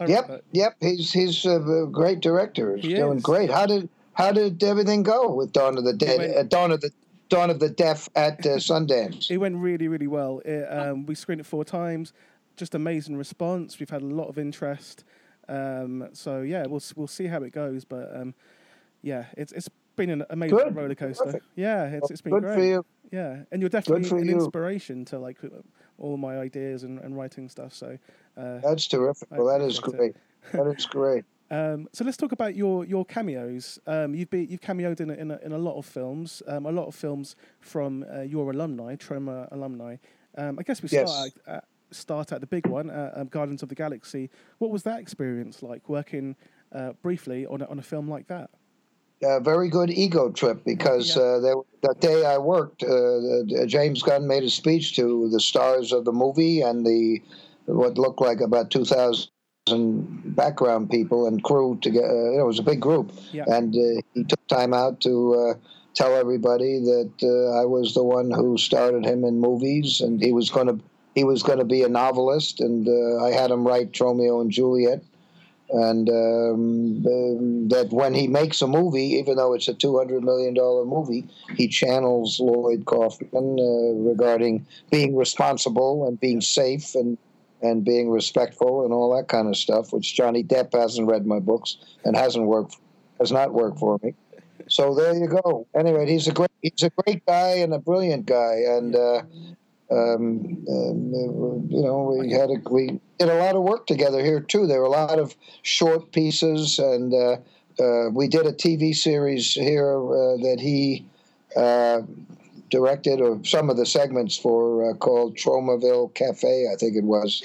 Yep. Yep. He's he's a great director. He's He doing is. great. How did how did everything go with Dawn of the Dead? went- uh, Dawn of the Dawn of the Deaf at uh, Sundance. It went really, really well. It, um, we screened it four times. Just amazing response. We've had a lot of interest. Um, so yeah, we'll we'll see how it goes. But um, yeah, it's it's been an amazing Good. roller coaster. Terrific. Yeah, it's it's been Good great. for you. Yeah, and you're definitely an you. inspiration to like all my ideas and, and writing stuff. So uh, That's terrific. I Well, that is great. That is great. [LAUGHS] Um, so let's talk about your your cameos. Um, you've been you've cameoed in a, in a, in a lot of films, um, a lot of films from uh, your alumni, Troma alumni. Um, I guess we start Yes. at, at, start at the big one, uh, um, Guardians of the Galaxy. What was that experience like working uh, briefly on a, on a film like that? a very good ego trip because Yeah. uh, there, that day I worked, uh, James Gunn made a speech to the stars of the movie and the what looked like about two thousand background people and crew to get. Uh, it was a big group, Yeah. and uh, he took time out to. Uh, Tell everybody that uh, I was the one who started him in movies, and he was going to he was going to be a novelist, and uh, I had him write Romeo and Juliet and um, um, that when he makes a movie, even though it's a two hundred million dollar movie, he channels Lloyd Kaufman uh, regarding being responsible and being safe and and being respectful and all that kind of stuff. Which Johnny Depp hasn't read my books and hasn't worked has not worked for me. So there you go. Anyway, he's a great he's a great guy and a brilliant guy and. Uh, um, um, you know, we had a, we did a lot of work together here too. There were a lot of short pieces, and uh, uh, we did a TV series here uh, that he uh, directed, or some of the segments for uh, called Tromaville Cafe, I think it was,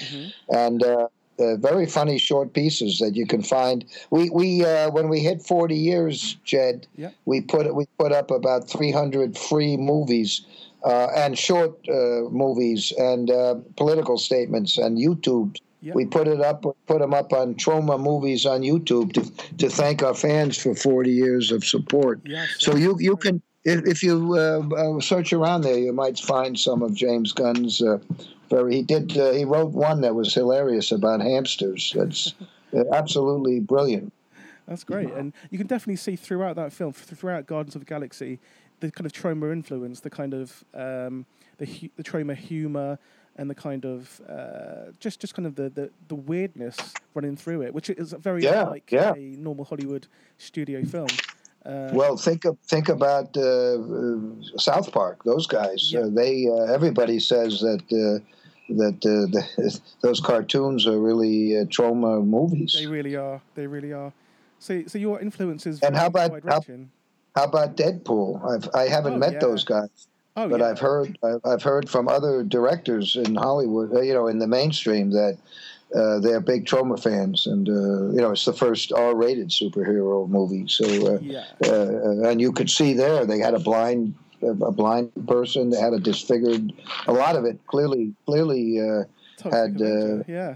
and. Uh, uh, very funny short pieces that you can find. We we uh, when we hit forty years, Jed, Yeah. we put we put up about three hundred free movies uh, and short uh, movies and uh, political statements and YouTube. Yeah. We put it up, put them up on Troma Movies on YouTube to to thank our fans for 40 years of support. Yes. So you you can if, if you uh, uh, search around there, you might find some of James Gunn's. Uh, very he did uh, he wrote one that was hilarious about hamsters. That's [LAUGHS] absolutely brilliant. That's great, and you can definitely see throughout that film, throughout Guardians of the Galaxy, the kind of Troma influence, the kind of um, the hu- the Troma humor, and the kind of uh, just just kind of the, the, the weirdness running through it, which is very Yeah, like yeah. a normal Hollywood studio film. Uh, Well, think of, think about uh, uh, South Park. Those guys, Yeah. uh, they uh, everybody says that uh, that uh, the, [LAUGHS] those cartoons are really uh, Troma movies. they really are. They really are. So, so your influence is And how about- how- How about Deadpool? I've, I haven't Oh, met yeah. those guys, Oh, but yeah. I've heard I've- heard from other directors in Hollywood, you know, in the mainstream that. Uh, they're big Troma fans, and uh, you know it's the first R-rated superhero movie. So, uh, Yeah. uh, and you could see there they had a blind a blind person they had a disfigured a lot of it clearly clearly uh, had, uh, yeah.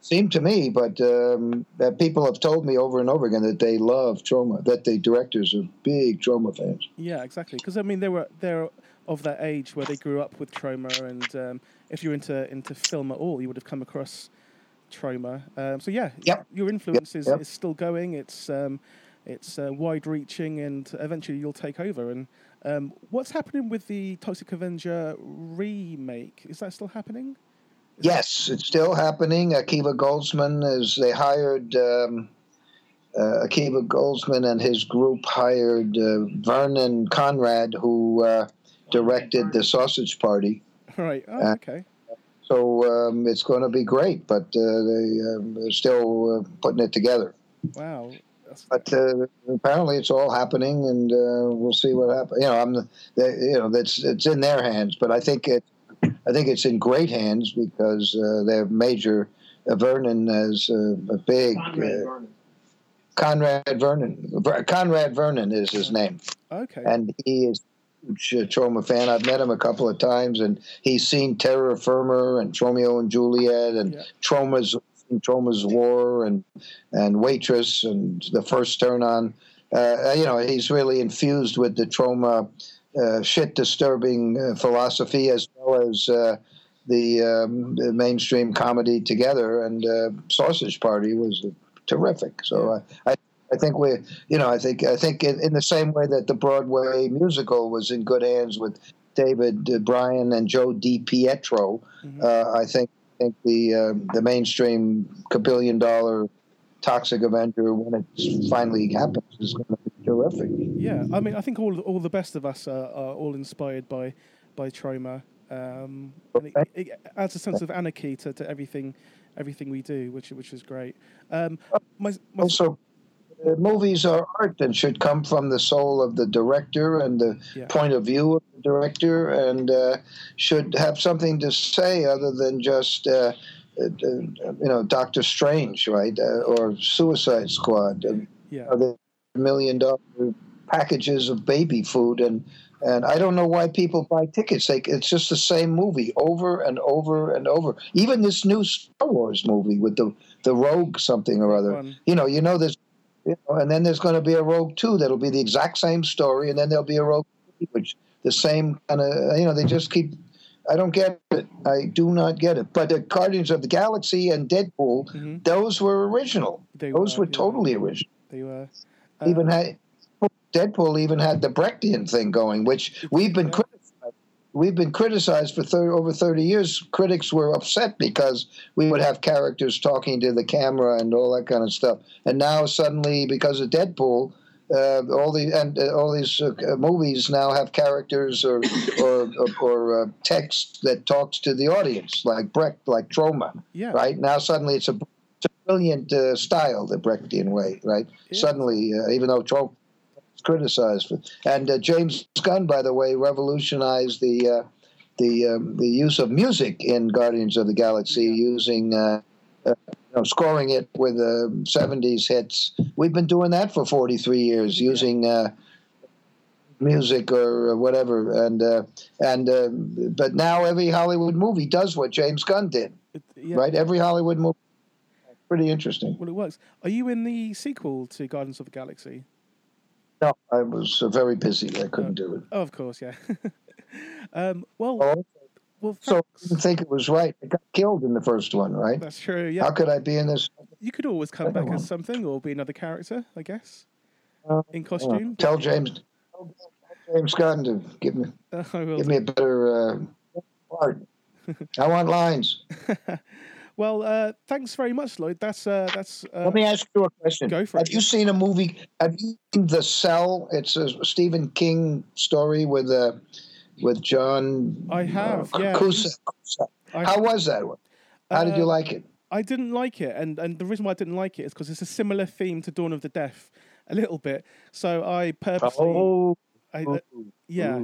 seemed to me but um, that people have told me over and over again that they love Troma that the directors are big Troma fans Yeah, exactly. Because I mean, they were they're of that age where they grew up with Troma, and um, if you're into into film at all, you would have come across Troma. Um, so yeah, Yep. your influence is, yep. is still going. It's um, it's uh, wide reaching, and eventually you'll take over. And um, what's happening with the Toxic Avenger remake? Is that still happening? yes it's still happening akiva goldsman is they hired um, uh, Akiva Goldsman and his group hired uh, Vernon Conrad, who uh, directed the Sausage Party. right. Oh, Uh, okay. So um, it's going to be great, but uh, they, um, they're still uh, putting it together. Wow. That's, But uh, apparently, it's all happening, and uh, we'll see what happens. You know, I'm, the, they, you know, that's it's in their hands, but I think it, I think it's in great hands because uh, their major uh, Vernon is uh, a big uh, Conrad Vernon. Conrad Vernon is his name okay. and he is a huge Troma fan. I've met him a couple of times, and he's seen Terror Firmer and Tromeo and Juliet and Yeah. Troma's Troma's War and and Waitress and the first turn on. Uh, you know, he's really infused with the Troma uh, shit disturbing uh, philosophy as well as. Uh, the, um, the mainstream comedy together, and uh, Sausage Party was terrific. So uh, I, I think we, you know, I think I think in, in the same way that the Broadway musical was in good hands with David uh, Bryan and Joe Di Pietro, Mhm. uh, I think think the um, the mainstream billion dollar Toxic Avenger when it finally happens is going to be terrific. Yeah, I mean, I think all all the best of us are, are all inspired by by Troma. Um, and it, it adds a sense of anarchy to, to everything everything we do, which which is great. Um, my, my, Also, uh, movies are art and should come from the soul of the director and the Yeah. point of view of the director, and uh, should have something to say other than just. Uh, uh, you know, Doctor Strange, right, uh, or Suicide Squad. Yeah, the million dollar packages of baby food and and I don't know why people buy tickets. Like it's just the same movie over and over and over. Even this new Star Wars movie with the the Rogue something or other. You know, you know there's you know, and then there's going to be a Rogue two that'll be the exact same story, and then there'll be a Rogue three, which the same kind of you know they just keep. I don't get it. I do not get it. But the Guardians of the Galaxy and Deadpool, Mhm. those were original. They Those were, were yeah. totally original they were. even had Deadpool even had the Brechtian thing going, which we've been Yeah. criticized. We've been criticized for thir over thirty years. Critics were upset because we would have characters talking to the camera and all that kind of stuff. And now suddenly, because of Deadpool, uh, all the and uh, all these uh, movies now have characters or [COUGHS] or or, or uh, text that talks to the audience, like Brecht, like Troma yeah, right? Now suddenly it's a, it's a brilliant uh, style, the Brechtian way, right? Yeah. Suddenly, uh, even though Troma is criticized, for, and uh, James Gunn, by the way, revolutionized the uh, the um, the use of music in Guardians of the Galaxy, using. Uh, uh, you know, scoring it with uh, 70s hits. We've been doing that for 43 years, using uh, music or whatever. And uh, and uh, but now every Hollywood movie does what James Gunn did It- yeah. right? Every Hollywood movie. Pretty interesting. Well, it works. Are you in the sequel to Guardians of the Galaxy? No, I was uh, very busy. I couldn't do it. Oh, of course, yeah. [LAUGHS] um, well, Oh, well, so I didn't think it was right. I got killed in the first one, right? that's true. Yeah. How could I be in this? you could always come back as something or be another character, I guess, Uh, in costume. Tell James, tell James Gunn to give me [LAUGHS] give me a better uh, [LAUGHS] part. I want lines. Well, uh, thanks very much, Lloyd. That's uh, that's. Uh, Let me ask you a question. Go for Have it. you seen a movie? Have you seen The Cell? It's a Stephen King story with uh, with John. I have, uh, yeah. Cusack. Cusack. I, How was that one? How did you Uh, like it? I didn't like it, and and the reason why I didn't like it is because it's a similar theme to Dawn of the Deaf, a little bit. So I purposely, Oh, I, uh, yeah.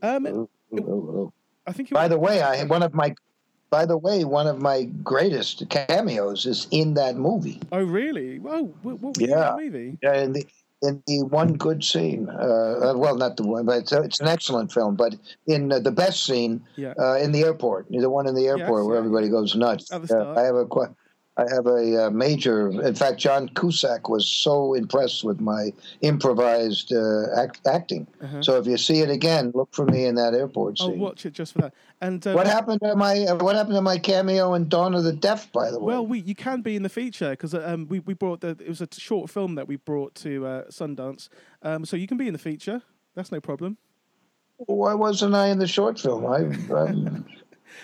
Um, ooh. I think. It By was, the way, I one of my by the way, one of my greatest cameos is in that movie. oh really? Well, what, what was Yeah. that movie? Yeah, in the in the one good scene. Uh, uh, well, not the one, but it's, it's an excellent film. But in uh, the best scene, Yeah. uh, in the airport, the one in the airport Yes, where everybody goes nuts. Uh. I have a que- I have a uh, major. In fact, John Cusack was so impressed with my improvised uh, act, acting. Uh-huh. So if you see it again, look for me in that airport scene. I'll watch it just for that. And uh, What happened to my uh, What happened to my cameo in Dawn of the Deaf? By the way, Well, we you can be in the feature because um, we we brought the it was a short film that we brought to uh, Sundance, um, so you can be in the feature. That's no problem. why wasn't I in the short film? I,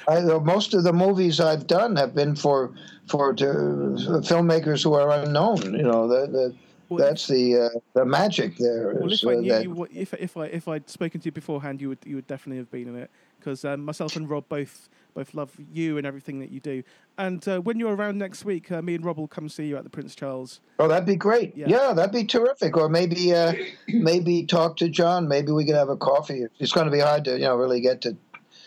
I most of the movies I've done have been for for to, filmmakers who are unknown. You know, the, the, Well, that's the uh, the magic there. Well, is, if I knew that- you, if if I if I'd spoken to you beforehand, you would you would definitely have been in it because um, myself and Rob both both love you and everything that you do. And uh, when you're around next week, uh, me and Rob will come see you at the Prince Charles. oh, that'd be great. Yeah. Yeah, that'd be terrific. Or maybe uh, maybe talk to John. Maybe we could have a coffee. It's going to be hard to you know really get to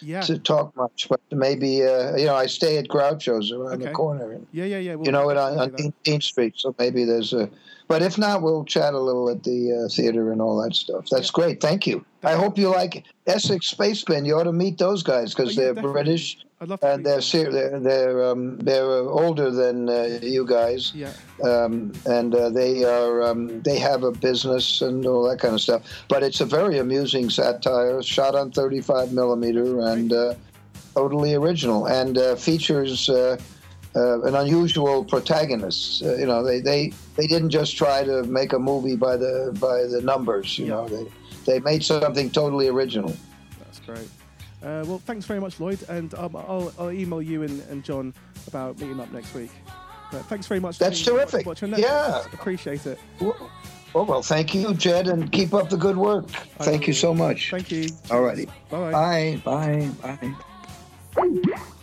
Yeah, to talk much, but maybe uh, you know I stay at Groucho's around Okay. the corner. And, yeah, yeah, yeah. we'll you know it on, on do that. 18th Street. So maybe there's a. But if not, we'll chat a little at the uh, theater and all that stuff. That's Yeah. great. Thank you. I hope you like Essex Spacebin. You ought to meet those guys because Oh, yeah, they're definitely. British I'd love to. and they're ser- they're they're, um, they're uh, older than uh, you guys, Yeah, um, and uh, they are um, they have a business and all that kind of stuff. But it's a very amusing satire, shot on 35 millimeter and uh, totally original, and uh, features. Uh, uh, an unusual protagonist. Uh, you know, they, they they didn't just try to make a movie by the by the numbers. You Yeah. know, they they made something totally original. that's great. Uh, well, thanks very much, Lloyd, and um, I'll, I'll email you and, and John about meeting up next week. But thanks very much. for That's terrific. watching Netflix. Yeah. appreciate it. Oh well, thank you, Jed, and keep up the good work. I Thank you so much. Thank you. Alrighty. Bye. Bye. Bye. Bye.